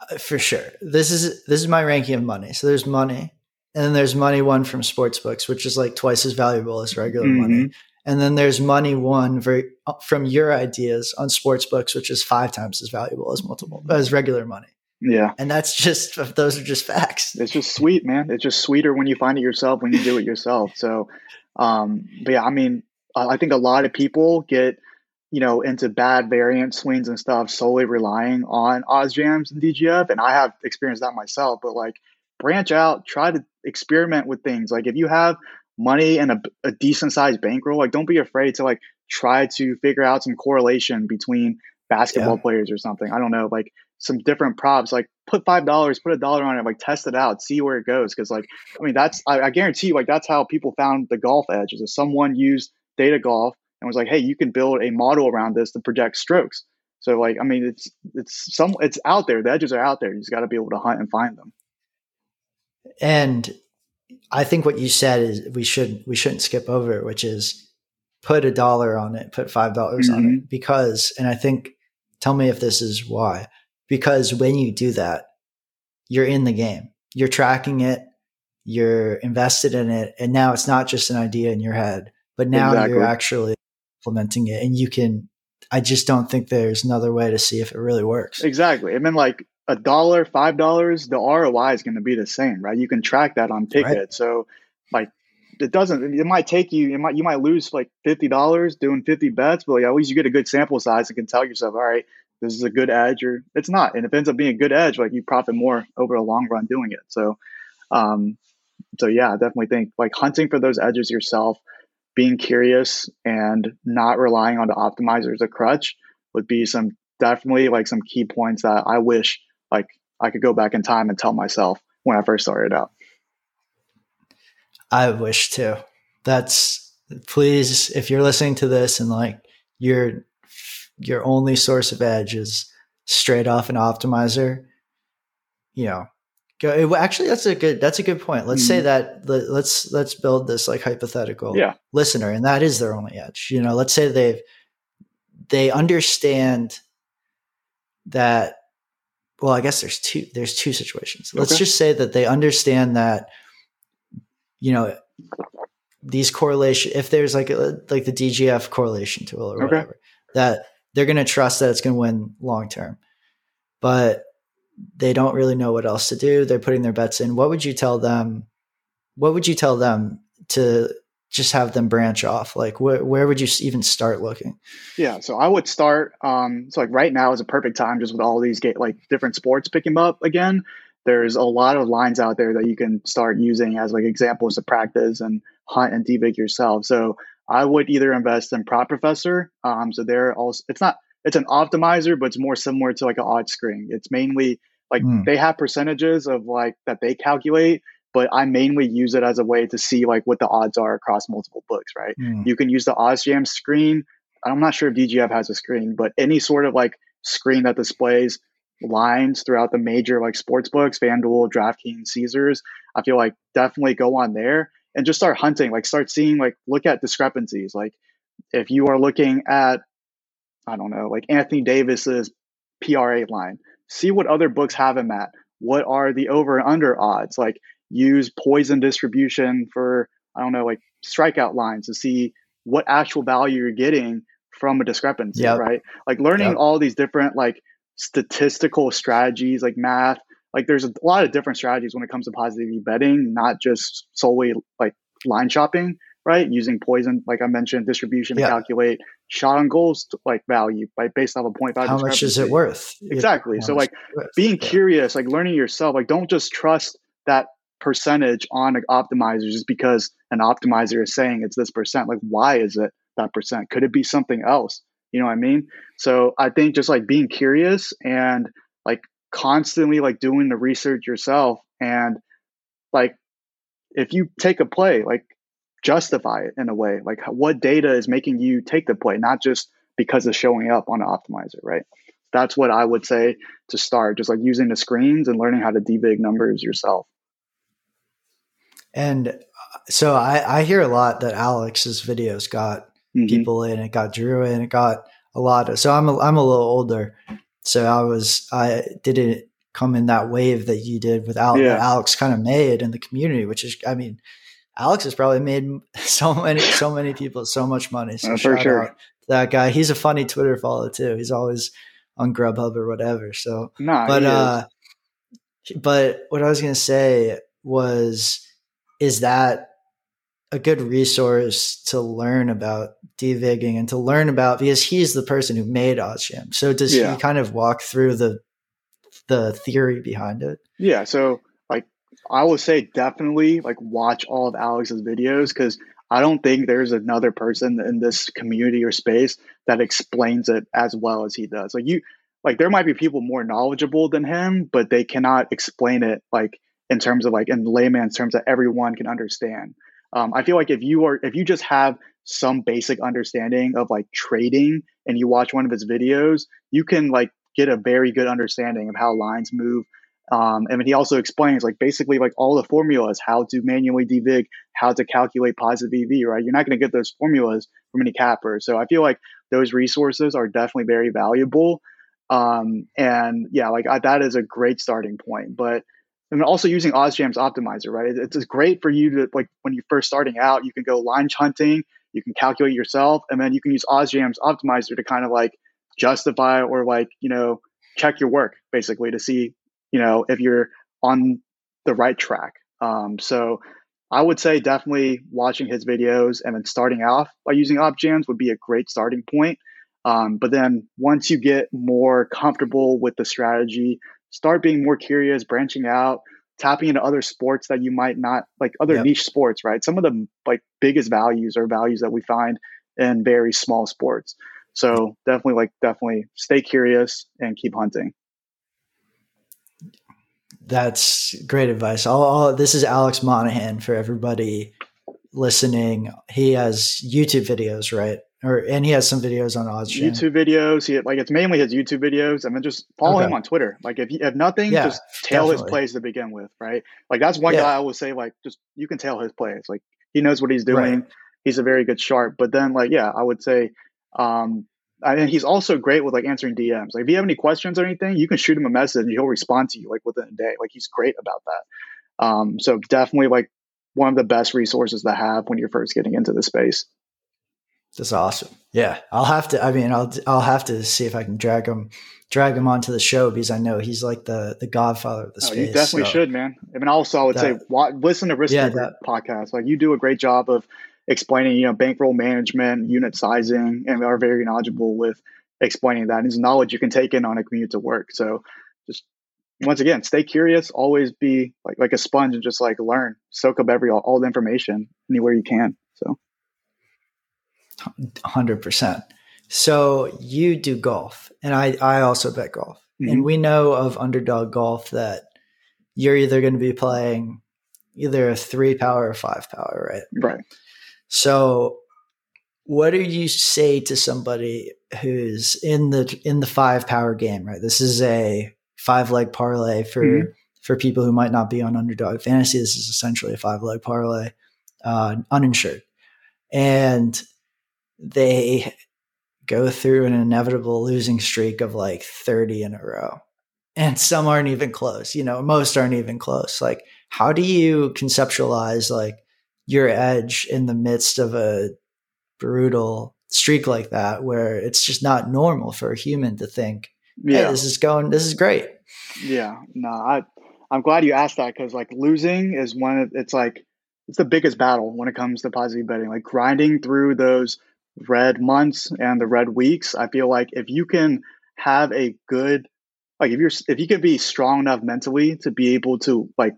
uh, for sure. This is this is my ranking of money. So there's money, and then there's money one from sports books, which is like twice as valuable as regular mm-hmm. money. And then there's money one very, uh, from your ideas on sports books, which is five times as valuable as multiple as regular money. Yeah. And that's just [LAUGHS] those are just facts. It's just sweet, man. It's just sweeter when you find it yourself when you do it yourself. So um but yeah, I mean, I think a lot of people get you know, into bad variant swings and stuff, solely relying on OddsJams and DGF. And I have experienced that myself, but like branch out, try to experiment with things. Like if you have money and a, a decent sized bankroll, like don't be afraid to like try to figure out some correlation between basketball yeah. players or something. I don't know, like some different props, like put five dollars, put a dollar on it, like test it out, see where it goes. Cause like, I mean, that's, I, I guarantee you, like that's how people found the golf edge is if someone used data golf and was like, hey, you can build a model around this to project strokes. So like, I mean, it's it's some it's out there. The edges are out there. You just got to be able to hunt and find them. And I think what you said is we should we shouldn't skip over, it which is put a dollar on it, put five dollars mm-hmm. on it, mm-hmm. because and I think tell me if this is why. Because when you do that, you're in the game. You're tracking it, you're invested in it, and now it's not just an idea in your head, but now exactly. you're actually implementing it and you can i just don't think there's another way to see if it really works exactly I mean, like a dollar, five dollars, the ROI is going to be the same, right? You can track that on Pikkit. Right. So like it doesn't it might take you it might you might lose like fifty dollars doing 50 bets, but like at least you get a good sample size and can tell yourself, all right, this is a good edge or it's not. And if it ends up being a good edge, like you profit more over a long run doing it. So um so yeah, I definitely think like hunting for those edges yourself, being curious and not relying on the optimizer as a crutch would be some definitely like some key points that I wish like I could go back in time and tell myself when I first started out. I wish too. That's please if you're listening to this and like your your only source of edge is straight off an optimizer, you know, go actually that's a good that's a good point. Let's mm-hmm. say that let's let's build this like hypothetical yeah. listener and that is their only edge. You know, let's say they've they understand that well, I guess there's two there's two situations. Let's okay. just say that they understand that you know these correlation if there's like a, like the DGF correlation tool or whatever that they're going to trust that it's going to win long term. But they don't really know what else to do. They're putting their bets in. What would you tell them? What would you tell them to just have them branch off? Like where where would you even start looking? Yeah, so I would start. Um, so like right now is a perfect time, just with all these get like different sports picking up again. There's a lot of lines out there that you can start using as like examples to practice and hunt and debug yourself. So I would either invest in Prop Professor. Um, so they're also it's not it's an optimizer, but it's more similar to like an odd screen. It's mainly like mm. they have percentages of like that they calculate, but I mainly use it as a way to see like what the odds are across multiple books, right? Mm. You can use the OddsJam screen. I'm not sure if DGF has a screen, but any sort of like screen that displays lines throughout the major like sports books, FanDuel, DraftKings, Caesars, I feel like definitely go on there and just start hunting, like start seeing like look at discrepancies. Like if you are looking at I don't know, like Anthony Davis's PRA line, see what other books have him at. What are the over and under odds? Like use Poisson distribution for I don't know, like strikeout lines to see what actual value you're getting from a discrepancy, yep. right? Like learning yep. all these different like statistical strategies, like math. Like there's a lot of different strategies when it comes to positive betting, not just solely like line shopping, right? Using Poisson, like I mentioned, distribution to calculate shot on goals like value by based off a point value. How much is it worth? Exactly. So like being yeah. curious, like learning yourself, like don't just trust that percentage on an optimizer just because an optimizer is saying it's this percent. Like why is it that percent? Could it be something else? You know what I mean? So I think just like being curious and constantly like doing the research yourself and like if you take a play, like justify it in a way. Like what data is making you take the play, not just because it's showing up on an optimizer, right? That's what I would say to start, just like using the screens and learning how to debug numbers yourself. And uh, so I, I hear a lot that Alex's videos got mm-hmm. people in, it got Drew in, it got a lot of. So I'm a, I'm a little older, so I was I didn't come in that wave that you did without Alex, yeah. Alex kind of made in the community, which is I mean Alex has probably made [LAUGHS] so many, so many people so much money. So uh, for sure. that guy. He's a funny Twitter follow too. He's always on Grubhub or whatever. So, nah, but, uh, but what I was going to say was, is that a good resource to learn about devigging and to learn about because he's the person who made OddsJam. So does yeah. he kind of walk through the the theory behind it? Yeah. So like I would say definitely like watch all of Alex's videos because I don't think there's another person in this community or space that explains it as well as he does. Like you, like there might be people more knowledgeable than him, but they cannot explain it like in terms of like in layman's terms that everyone can understand. Um, I feel like if you are if you just have some basic understanding of like trading and you watch one of his videos, you can like get a very good understanding of how lines move, um, and he also explains like basically like all the formulas, how to manually devig, how to calculate positive EV, right? You're not going to get those formulas from any capper. So I feel like those resources are definitely very valuable. Um, and yeah, like I, that is a great starting point. But and also using OddsJam's optimizer, right? It's, great for you to like when you're first starting out, you can go line hunting, you can calculate yourself, and then you can use OddsJam's optimizer to kind of like justify or like you know check your work basically to see you know, if you're on the right track. Um, so I would say definitely watching his videos and then starting off by using OddsJams would be a great starting point. Um, but then once you get more comfortable with the strategy, start being more curious, branching out, tapping into other sports that you might not like other yep. niche sports, right? Some of the like biggest values are values that we find in very small sports. So definitely like definitely stay curious and keep hunting. That's great advice. I'll, I'll, this is Alex Monahan for everybody listening. He has YouTube videos, right? Or and he has some videos on. YouTube videos. He like it's mainly his YouTube videos, and then just follow okay. him on Twitter. Like if you have nothing, yeah, just tail definitely. his plays to begin with, right? Like that's one yeah. guy I would say like just you can tail his plays. Like he knows what he's doing. Right. He's a very good sharp. But then like yeah, I would say um, I mean, he's also great with like answering DMs. Like if you have any questions or anything, you can shoot him a message and he'll respond to you like within a day. Like he's great about that. Um, so definitely like one of the best resources to have when you're first getting into the space. That's awesome. Yeah, I'll have to. I mean, I'll I'll have to see if I can drag him drag him onto the show because I know he's like the the godfather of the space. Oh, you definitely so. should, man. I mean, also I would that, say listen to Risk yeah, that, podcast. Like you do a great job of explaining, you know, bankroll management, unit sizing, and are very knowledgeable with explaining that. And it's knowledge you can take in on a commute to work. So just once again, stay curious, always be like like a sponge and just like learn, soak up every all, all the information anywhere you can. So hundred percent. So you do golf, and I I also bet golf, mm-hmm. and we know of underdog golf that you're either going to be playing either a three power or five power, right? Right. So what do you say to somebody who's in the in the five power game, right? This is a five leg parlay for mm-hmm. for people who might not be on underdog fantasy. This is essentially a five leg parlay, uh, uninsured. And they go through an inevitable losing streak of like 30 in a row. And some aren't even close, you know, most aren't even close. Like, how do you conceptualize like your edge in the midst of a brutal streak like that where it's just not normal for a human to think yeah hey, this is going this is great yeah no i i'm glad you asked that because like losing is one of it's like it's the biggest battle when it comes to positive betting like grinding through those red months and the red weeks i feel like if you can have a good like if you're if you can be strong enough mentally to be able to like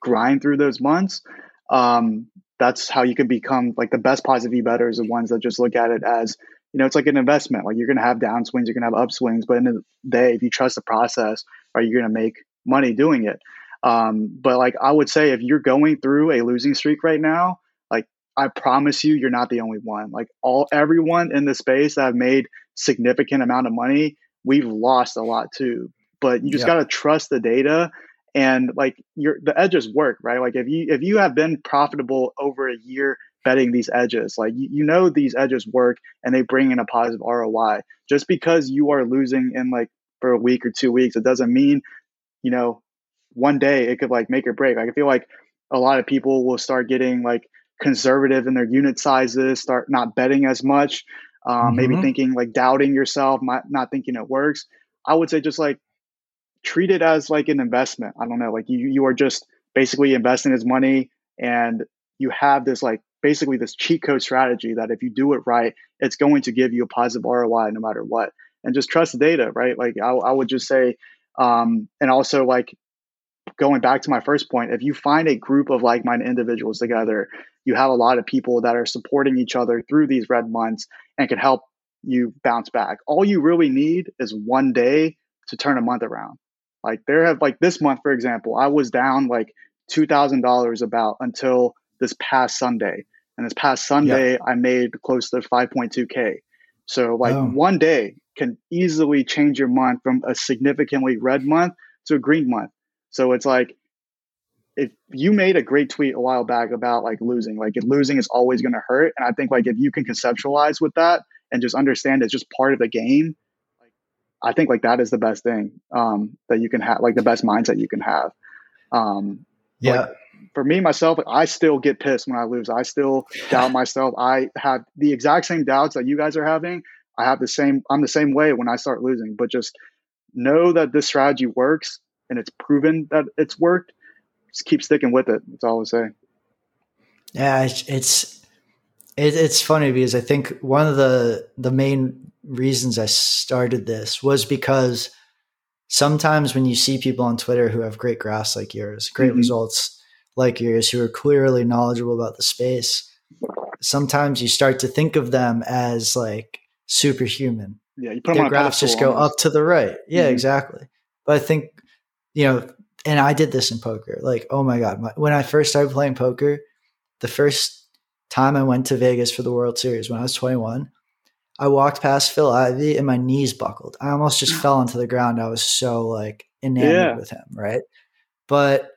grind through those months um, that's how you can become like the best positive betters the ones that just look at it as you know it's like an investment. Like you're going to have downswings you're going to have upswings but in the day if you trust the process are you going to make money doing it? Um, but like i would say if you're going through a losing streak right now i promise you you're not the only one. Like all everyone in the space that have made significant amount of money we've lost a lot too. But you just got to trust the data and like your the edges work right? Like if you if you have been profitable over a year betting these edges like you, you know these edges work and they bring in a positive roi just because you are losing in like for a week or two weeks it doesn't mean you know one day it could like make or break. Like i feel like a lot of people will start getting like conservative in their unit sizes start not betting as much um, mm-hmm. maybe thinking like doubting yourself not, not thinking it works i would say just like treat it as like an investment. I don't know, like you you are just basically investing his money and you have this like basically this cheat code strategy that if you do it right, it's going to give you a positive ROI no matter what. And just trust the data, right? Like I, I would just say, um, and also like going back to my first point, if you find a group of like-minded individuals together, you have a lot of people that are supporting each other through these red months and can help you bounce back. All you really need is one day to turn a month around. Like there have like this month, for example, I was down like two thousand dollars about until this past Sunday. And this past Sunday, I made close to 5.2K. So like oh. one day can easily change your month from a significantly red month to a green month. So it's like if you made a great tweet a while back about like losing, like losing is always going to hurt. And I think like if you can conceptualize with that and just understand it's just part of the game I think like that is the best thing um, that you can have, like the best mindset you can have. Um, yeah. Like, for me myself, I still get pissed when I lose. I still doubt [LAUGHS] myself. I have the exact same doubts that you guys are having. I have the same. I'm the same way when I start losing. But just know that this strategy works, and it's proven that it's worked, just keep sticking with it. That's all I say. Yeah, it's, it's it, it's funny because I think one of the the main reasons I started this was because sometimes when you see people on Twitter who have great graphs like yours, great mm-hmm. results like yours, who are clearly knowledgeable about the space, sometimes you start to think of them as like superhuman. Yeah, you put their graphs just go up to the right. Yeah, mm-hmm. exactly. But I think you know, and I did this in poker. Like, oh my god, my, when I first started playing poker, the first time I went to Vegas for the World Series when I was 21, I walked past Phil Ivey and my knees buckled. I almost just [LAUGHS] fell onto the ground. I was so like enamored yeah. with him, right? But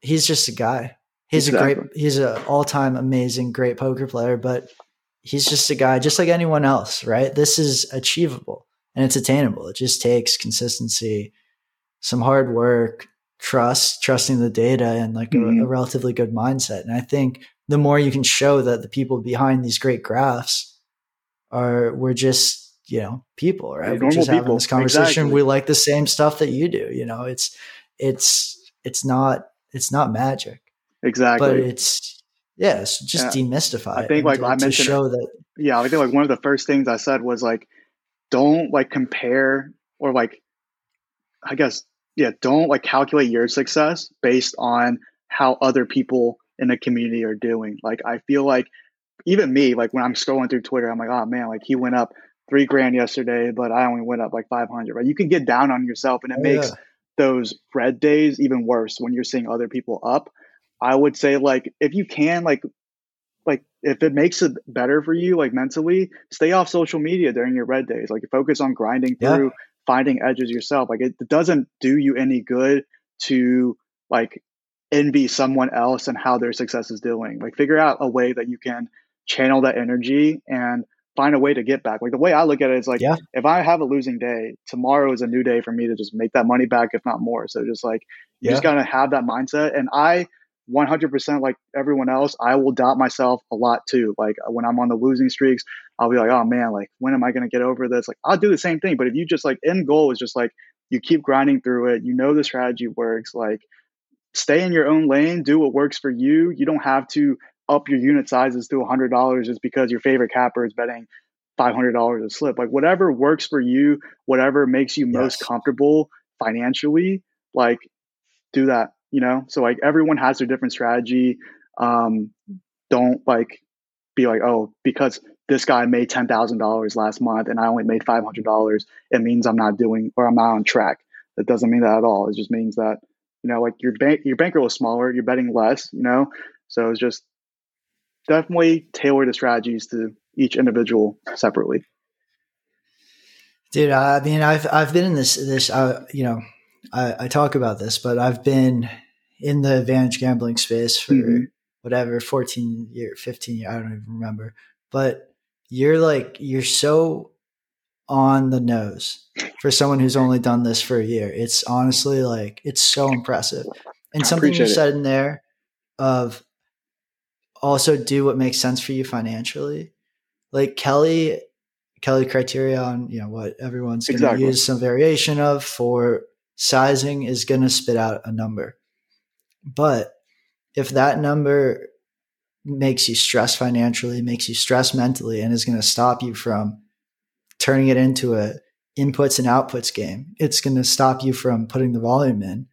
he's just a guy. He's exactly. a great he's an all-time amazing great poker player, but he's just a guy just like anyone else, right? This is achievable and it's attainable. It just takes consistency, some hard work, trust, trusting the data and like mm-hmm. a, a relatively good mindset. And I think the more you can show that the people behind these great graphs are we're just you know people right we're just people. having this conversation exactly. we like the same stuff that you do you know it's it's it's not it's not magic exactly but it's yeah it's just yeah. demystify i think like to, i mentioned to show that yeah i think like one of the first things i said was like don't like compare or like i guess yeah don't like calculate your success based on how other people in the community are doing like i feel like even me, like when I'm scrolling through Twitter, I'm like, oh man, like he went up three grand yesterday, but I only went up like 500, right? You can get down on yourself and it oh, makes yeah. those red days even worse when you're seeing other people up. I would say like, if you can, like, like if it makes it better for you, like mentally, stay off social media during your red days. Like focus on grinding through, yeah. Finding edges yourself. Like it, it doesn't do you any good to like envy someone else and how their success is doing. Like figure out a way that you can channel that energy and find a way to get back. Like the way I look at it is like yeah. if I have a losing day, tomorrow is a new day for me to just make that money back, if not more. So just like you yeah. just gotta have that mindset. And I 100% like everyone else, I will doubt myself a lot too. Like when I'm on the losing streaks, I'll be like, oh man, like when am I gonna get over this? Like I'll do the same thing. But if you just like end goal is just like you keep grinding through it, you know the strategy works, like stay in your own lane, do what works for you. You don't have to up your unit sizes to $100 just because your favorite capper is betting $500 a slip. Like whatever works for you, whatever makes you yes. most comfortable financially, like do that, you know? So like everyone has their different strategy. Um, don't like be like, oh, because this guy made $10,000 last month and I only made $500, it means I'm not doing or I'm not on track. That doesn't mean that at all. It just means that, you know, like your bank, your bankroll is smaller, you're betting less, you know? So it's just definitely tailor the strategies to each individual separately. Dude, I mean, I've I've been in this this uh, you know, I, I talk about this, but I've been in the advantage gambling space for mm-hmm. whatever fourteen year, fifteen year, I don't even remember. But you're like you're so on the nose for someone who's only done this for a year. It's honestly like it's so impressive. And I something you said in there of also do what makes sense for you financially. Like Kelly, Kelly criteria on you know what everyone's going to exactly. use some variation of for sizing is going to spit out a number. But if that number makes you stress financially, makes you stress mentally, and is going to stop you from turning it into a inputs and outputs game, it's going to stop you from putting the volume in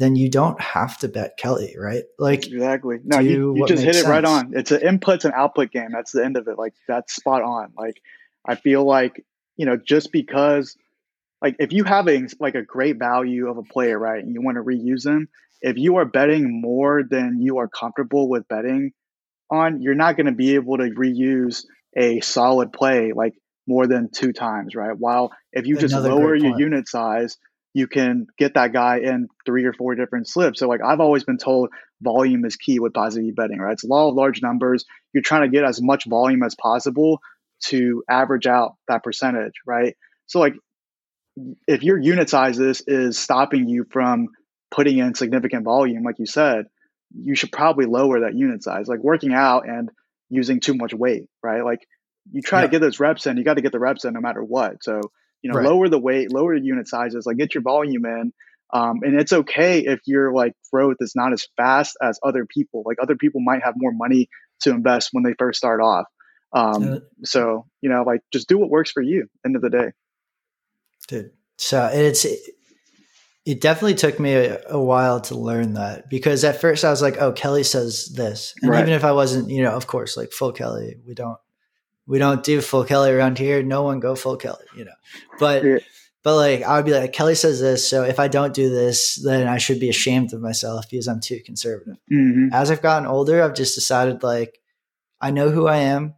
then you don't have to bet Kelly, right? Like exactly. No, you, you just hit it sense. right on. It's an inputs and output game. That's the end of it. Like that's spot on. Like I feel like you know just because like if you have a like a great value of a player, right, and you want to reuse them, if you are betting more than you are comfortable with betting on, you're not going to be able to reuse a solid play like more than two times, right? While if you just Another lower your unit size you can get that guy in three or four different slips. So like I've always been told volume is key with positive betting, right? It's a law of large numbers. You're trying to get as much volume as possible to average out that percentage, right? So like if your unit sizes is stopping you from putting in significant volume, like you said, you should probably lower that unit size. Like working out and using too much weight, right? Like you try yeah. to get those reps in, you got to get the reps in no matter what. So you know, right. lower the weight, lower the unit sizes, like get your volume in. Um, and it's okay if your like growth is not as fast as other people. Like other people might have more money to invest when they first start off. Um, so you know, like just do what works for you. End of the day, dude. So it's it definitely took me a, a, while to learn that because at first I was like, "Oh, Kelly says this," and right. even if I wasn't, you know, of course, like full Kelly, we don't we don't do full Kelly around here. No one go full Kelly, you know. But yeah. but like I would be like, Kelly says this, so if I don't do this, then I should be ashamed of myself because I'm too conservative. Mm-hmm. As I've gotten older, I've just decided like I know who I am.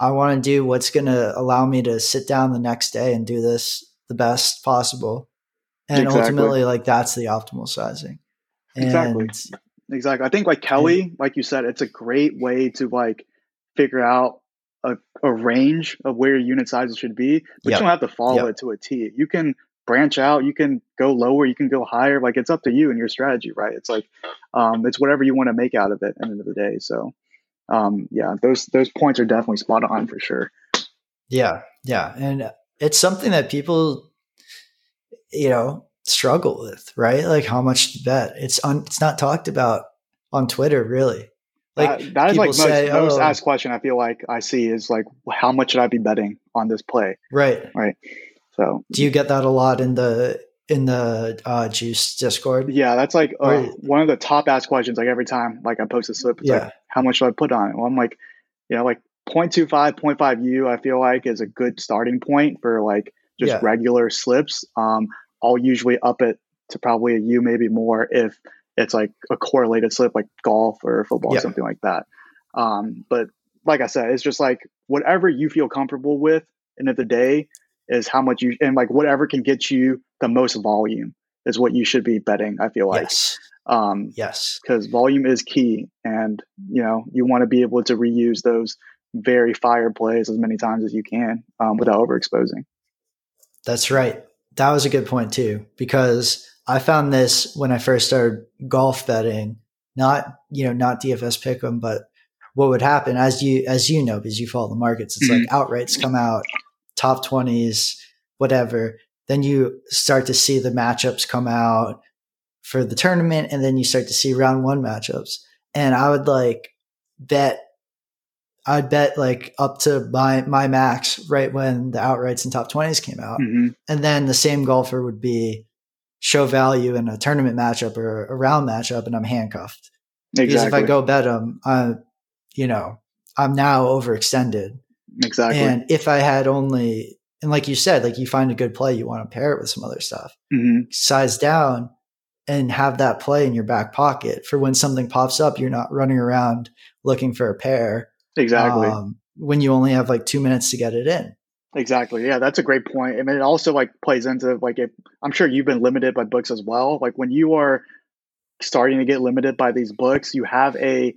I want to do what's going to allow me to sit down the next day and do this the best possible and exactly. ultimately like that's the optimal sizing. And exactly. Exactly i think like kelly yeah. like you said it's a great way to like figure out a, a range of where your unit sizes should be but yep. you don't have to follow yep. it to a t. You can branch out you can go lower you can go higher like it's up to you and your strategy right? It's like um, it's whatever you want to make out of it at the end of the day. So um, yeah those those points are definitely spot on for sure. Yeah. Yeah. And it's something that people you know, struggle with, right? Like how much to bet. It's on. It's not talked about on Twitter, really. Like that, that is like most, say, most oh, asked question I feel like I see is like, how much should I be betting on this play? Right. Right. So do you get that a lot in the in the uh, Juiced discord yeah that's like uh, one of the top asked questions like every time like i post a slip it's yeah. like how much should i put on it well i'm like you know like 0.25 0.5 u i feel like is a good starting point for like just yeah. regular slips um I'll usually up it to probably a U, maybe more if it's like a correlated slip like golf or football, yeah. something like that. Um, but like I said, it's just like whatever you feel comfortable with end of the day is how much you and like whatever can get you the most volume is what you should be betting. I feel like. Yes. Um, yes. Because volume is key, and you know you want to be able to reuse those very fire plays as many times as you can um, without overexposing. That's right that was a good point too, because I found this when I first started golf betting, not, you know, not DFS pick'em, but what would happen as you, as you know, because you follow the markets, it's like mm-hmm. outrights come out, top 20s, whatever. Then you start to see the matchups come out for the tournament. And then you start to see round one matchups. And I would like bet I'd bet like up to my my max right when the outrights and top twenties came out, mm-hmm. and then the same golfer would be show value in a tournament matchup or a round matchup, and I'm handcuffed. Exactly. Because if I go bet them, I, you know, I'm now overextended. Exactly. And if I had only, and like you said, like you find a good play, you want to pair it with some other stuff. Mm-hmm. Size down and have that play in your back pocket for when something pops up. You're not running around looking for a pair Exactly. Um, when you only have like two minutes to get it in. Exactly. Yeah, that's a great point. I mean, it also like plays into like if I'm sure you've been limited by books as well. Like when you are starting to get limited by these books, you have a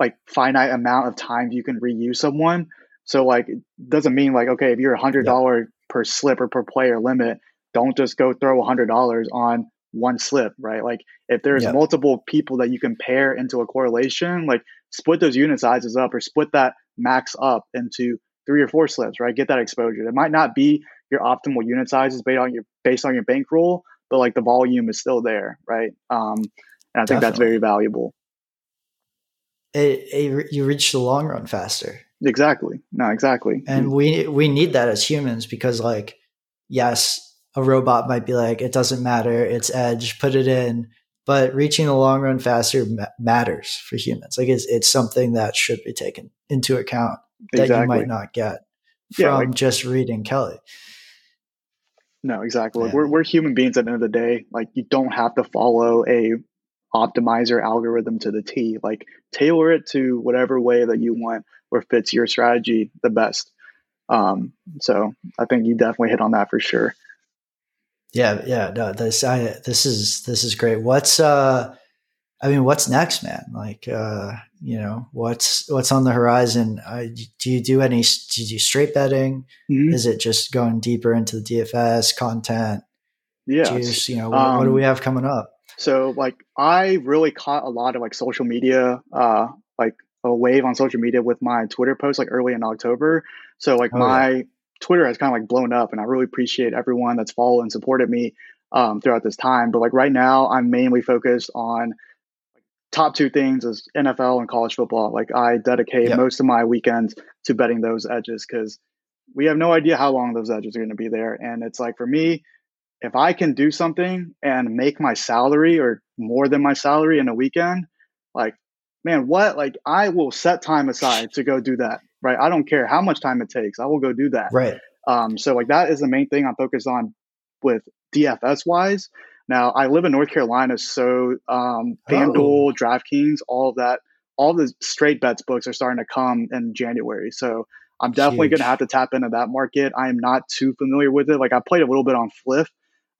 like finite amount of time you can reuse someone. So like it doesn't mean like okay, if you're a hundred dollar yeah. per slip or per player limit, don't just go throw a hundred dollars on one slip, right? Like if there's yep. multiple people that you can pair into a correlation, like split those unit sizes up or split that max up into three or four slips, right? Get that exposure. It might not be your optimal unit sizes based on your based on your bankroll, but like the volume is still there, right? Um, and I think Definitely. that's very valuable. It, it, you reach the long run faster. Exactly. No, exactly. And we we need that as humans because, like, yes, a robot might be like, it doesn't matter, it's edge, put it in but reaching the long run faster ma- matters for humans. Like it's, it's something that should be taken into account that exactly. you might not get from yeah, like, just reading Kelly. No, exactly. Like we're, we're human beings at the end of the day. Like you don't have to follow a optimizer algorithm to the T. Like tailor it to whatever way that you want or fits your strategy the best. Um, so I think you definitely hit on that for sure. Yeah, yeah, no, this I this is this is great. What's uh I mean, what's next, man? Like uh, you know, what's what's on the horizon? Uh, do you do any do you do straight betting? Mm-hmm. Is it just going deeper into the DFS content? Yeah. You know, what, um, what do we um, have coming up? So like I really caught a lot of like social media uh like a wave on social media with my Twitter post like early in October. So like oh, my yeah. Twitter has kind of like blown up, and I really appreciate everyone that's followed and supported me um, throughout this time. But like right now, I'm mainly focused on top two things is NFL and college football. Like I dedicate yep. most of my weekends to betting those edges because we have no idea how long those edges are going to be there. And it's like for me, if I can do something and make my salary or more than my salary in a weekend, like, man, what? Like, I will set time aside to go do that. Right. I don't care how much time it takes. I will go do that. Right. Um, so like that is the main thing I'm focused on with DFS wise. Now I live in North Carolina, so um, FanDuel, oh. DraftKings, all of that, all the straight bets books are starting to come in January. So I'm definitely going to have to tap into that market. I am not too familiar with it. Like I played a little bit on Fliff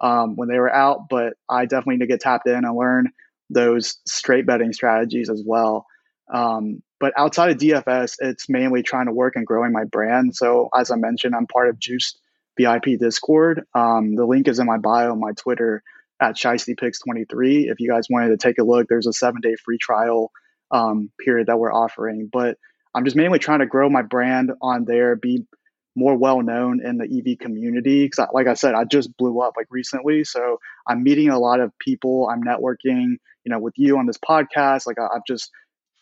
um, when they were out, but I definitely need to get tapped in and learn those straight betting strategies as well. Um, but outside of DFS, it's mainly trying to work and growing my brand. So as I mentioned, I'm part of Juiced VIP Discord. Um, the link is in my bio my Twitter at ShiestyPicks23. If you guys wanted to take a look, there's a seven day free trial um, period that we're offering. But I'm just mainly trying to grow my brand on there, be more well known in the EV community. Because, like I said, I just blew up like recently, so I'm meeting a lot of people. I'm networking, you know, with you on this podcast. Like I, have just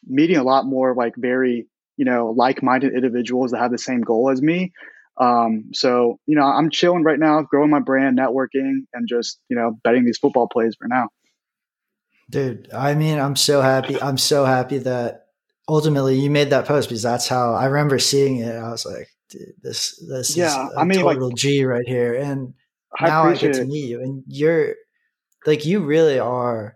meeting a lot more like very, you know, like-minded individuals that have the same goal as me. Um, so you know, I'm chilling right now, growing my brand, networking, and just you know, betting these football plays for now. Dude, I mean, I'm so happy. I'm so happy that ultimately you made that post because that's how I remember seeing it. I was like, dude, this this yeah, is I mean, total like, G right here. And I now I get to meet you, and you're like, you really are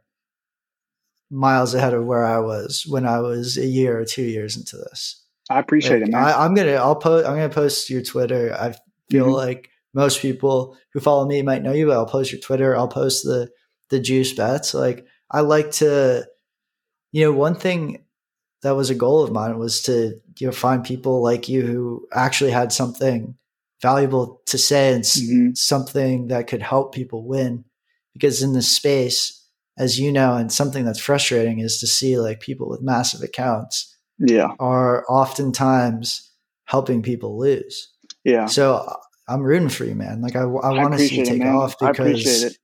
miles ahead of where I was when I was a year or two years into this. I appreciate like, it, man. I, am gonna I'll post I'm gonna post your Twitter. I feel mm-hmm. like most people who follow me might know you, but I'll post your Twitter. I'll post the the juice bets. Like I like to, you know, one thing that was a goal of mine was to you know find people like you who actually had something valuable to say and mm-hmm. something that could help people win. Because in this space, as you know, and something that's frustrating is to see like people with massive accounts yeah. are oftentimes helping people lose. Yeah. So i'm rooting for you man. Like i, I want to see you take it, off because i appreciate it.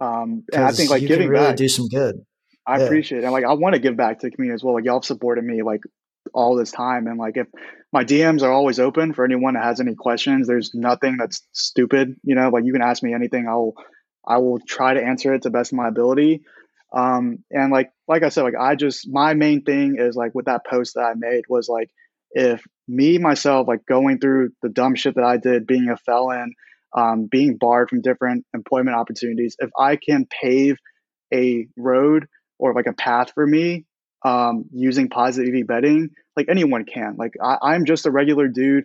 um and i think like giving really back do some good. I yeah. appreciate it. And like i want to give back to the community as well. Like y'all have supported me like all this time. And like if my dms are always open for anyone that has any questions there's nothing that's stupid you know? Like you can ask me anything. I'll i will try to answer it to best of my ability um, and like like I said, like I just my main thing is like with that post that I made was like if me myself like going through the dumb shit that I did, being a felon, um, being barred from different employment opportunities, if I can pave a road or like a path for me um, using positive EV betting, like anyone can. Like I, I'm just a regular dude,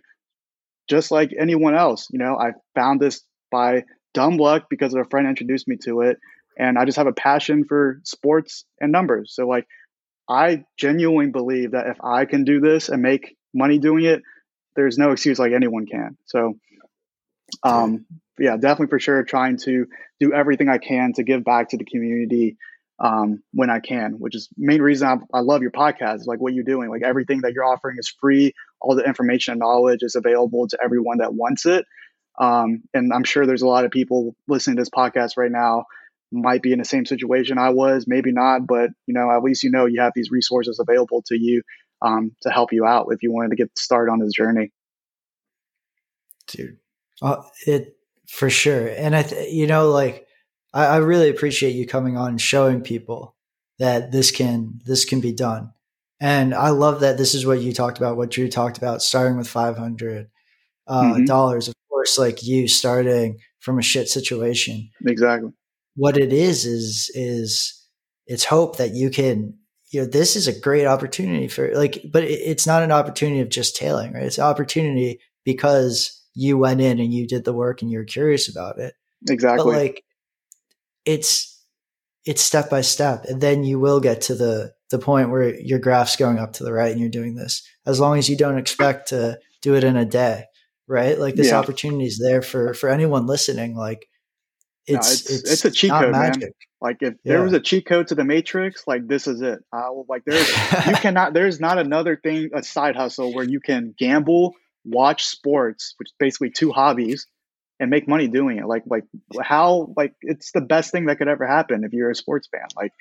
just like anyone else. You know, I found this by dumb luck because a friend introduced me to it and I just have a passion for sports and numbers. So like I genuinely believe that if I can do this and make money doing it, there's no excuse like anyone can. So um yeah, definitely for sure trying to do everything I can to give back to the community um, when I can, which is main reason I, I love your podcast. Like what you're doing, like everything that you're offering is free. All the information and knowledge is available to everyone that wants it. Um, and I'm sure there's a lot of people listening to this podcast right now might be in the same situation I was, maybe not, but you know, at least you know you have these resources available to you um, to help you out if you wanted to get started on this journey. Dude, uh, it for sure, and I, th- you know, like I, I really appreciate you coming on and showing people that this can this can be done, and I love that this is what you talked about, what Drew talked about, starting with five hundred uh, mm-hmm. Course, like you starting from a shit situation, exactly. What it is is is it's hope that you can you know this is a great opportunity for like but it's not an opportunity of just tailing right? It's an opportunity because you went in and you did the work and you're curious about it. Exactly. but like it's it's step by step and then you will get to the the point where your graph's going up to the right and you're doing this. As long as you don't expect to do it in a day right like this yeah. opportunity is there for for anyone listening like it's, no, it's, it's, it's a cheat code, magic. man. Like if yeah. there was a cheat code to the Matrix, like this is it. Uh, like there's you [LAUGHS] cannot. There's not another thing, a side hustle where you can gamble, watch sports, which is basically two hobbies, and make money doing it. Like like how like it's the best thing that could ever happen if you're a sports fan. Like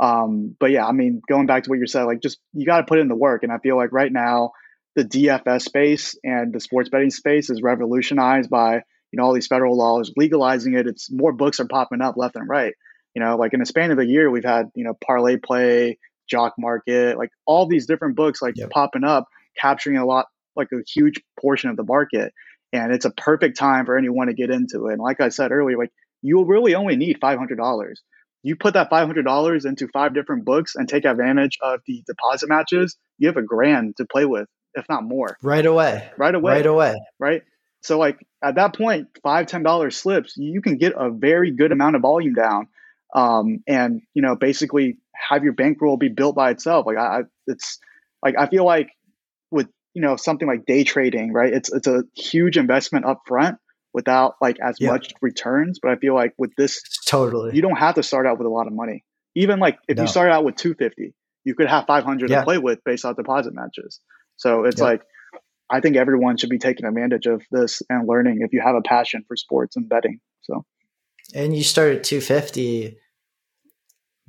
um but yeah, I mean going back to what you said, like just you got to put in the work and I feel like right now the DFS space and the sports betting space is revolutionized by you know all these federal laws legalizing it. It's more books are popping up left and right. You know, like in the span of a year, we've had you know ParlayPlay, jock market, like all these different books like yep. popping up, capturing a lot like a huge portion of the market and it's a perfect time for anyone to get into it. And like I said earlier, like you really only need five hundred dollars. You put that five hundred dollars into five different books and take advantage of the deposit matches. You have a grand to play with, if not more. Right away. Right away. Right away. Right. So like at that point, five ten dollars slips, you can get a very good amount of volume down, um, and you know basically have your bankroll be built by itself. Like I, it's like I feel like with you know something like day trading, right? It's it's a huge investment up front without like as yeah. much returns. But I feel like with this, totally, you don't have to start out with a lot of money. Even like if no. you start out with two fifty, you could have five hundred yeah. to play with based on deposit matches. So it's yeah. like I think everyone should be taking advantage of this and learning if you have a passion for sports and betting. So, and you start at two fifty,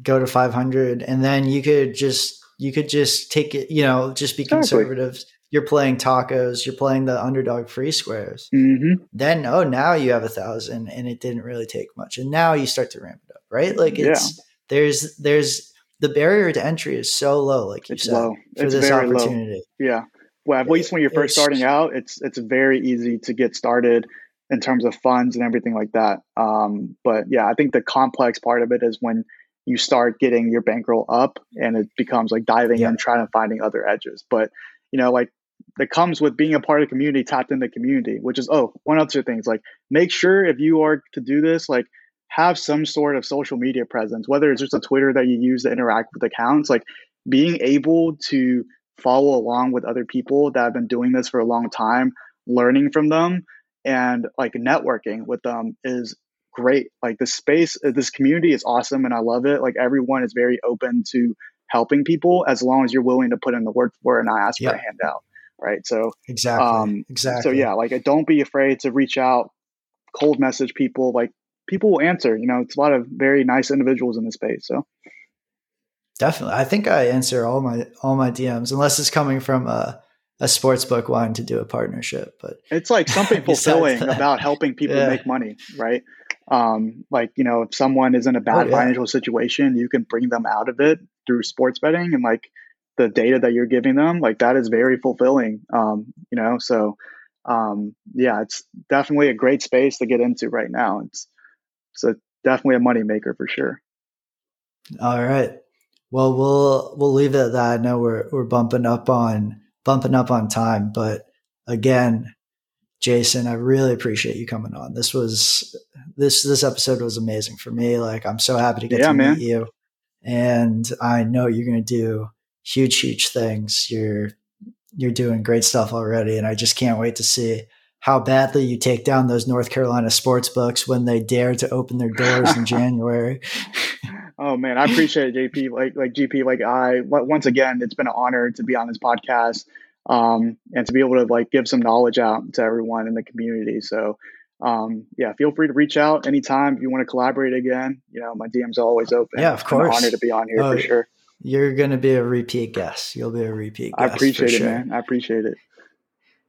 go to five hundred, and then you could just you could just take it. You know, just be exactly. conservative you're playing tacos, you're playing the underdog free squares. Mm-hmm. Then, oh, now you have a thousand and it didn't really take much. And now you start to ramp it up, right? Like it's, yeah. there's, there's, the barrier to entry is so low, like you it's said, low. for it's this opportunity. Low. Yeah. Well, at least when you're first starting out, it's, it's very easy to get started in terms of funds and everything like that. Um, but yeah, I think the complex part of it is when you start getting your bankroll up and it becomes like diving yeah. in, trying to finding other edges. But you know, like that comes with being a part of the community, tapped in the community, which is, oh, one other thing is like make sure if you are to do this, like have some sort of social media presence, whether it's just a Twitter that you use to interact with accounts, like being able to follow along with other people that have been doing this for a long time, learning from them and like networking with them is great. Like the space, this community is awesome and I love it. Like everyone is very open to helping people as long as you're willing to put in the work for it and not ask yep. for a handout right? So exactly, um, exactly. So yeah, like don't be afraid to reach out, cold message people. Like people will answer. You know, it's a lot of very nice individuals in the space. So definitely, I think I answer all my all my DMs unless it's coming from a a sports book wanting to do a partnership. But it's like something [LAUGHS] fulfilling about helping people yeah. make money, right? Um, like you know, if someone is in a bad oh, yeah. financial situation, you can bring them out of it through sports betting and like the data that you're giving them, like that is very fulfilling. Um, you know, so um, yeah, it's definitely a great space to get into right now. It's a, definitely a moneymaker for sure. All right. Well, we'll we'll leave it at that. I know we're we're bumping up on bumping up on time, but again, Jason, I really appreciate you coming on. This was this this episode was amazing for me. Like I'm so happy to get yeah, to man. meet you, and I know you're going to do huge, huge things. You're you're doing great stuff already, and I just can't wait to see how badly you take down those North Carolina sports books when they dare to open their doors in [LAUGHS] January. oh man, I appreciate it, JP. Like like GP, like I once again, it's been an honor to be on this podcast um, and to be able to like give some knowledge out to everyone in the community. So um, yeah, feel free to reach out anytime if you want to collaborate again. You know, my DMs are always open. Yeah, of course. honor to be on here oh, for sure. You're going to be a repeat guest. You'll be a repeat I appreciate it, sure. man. I appreciate it.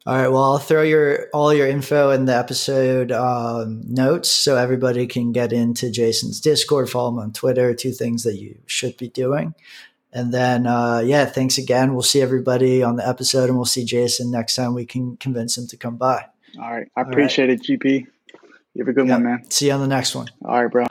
All right. Well, I'll throw your all your info in the episode um, notes so everybody can get into Jason's Discord, follow him on Twitter. Two things that you should be doing. And then, uh, yeah, thanks again. We'll see everybody on the episode, and we'll see Jason next time we can convince him to come by. All right. I appreciate right. it, GP. You have a good yep. one, man. See you on the next one. All right, bro.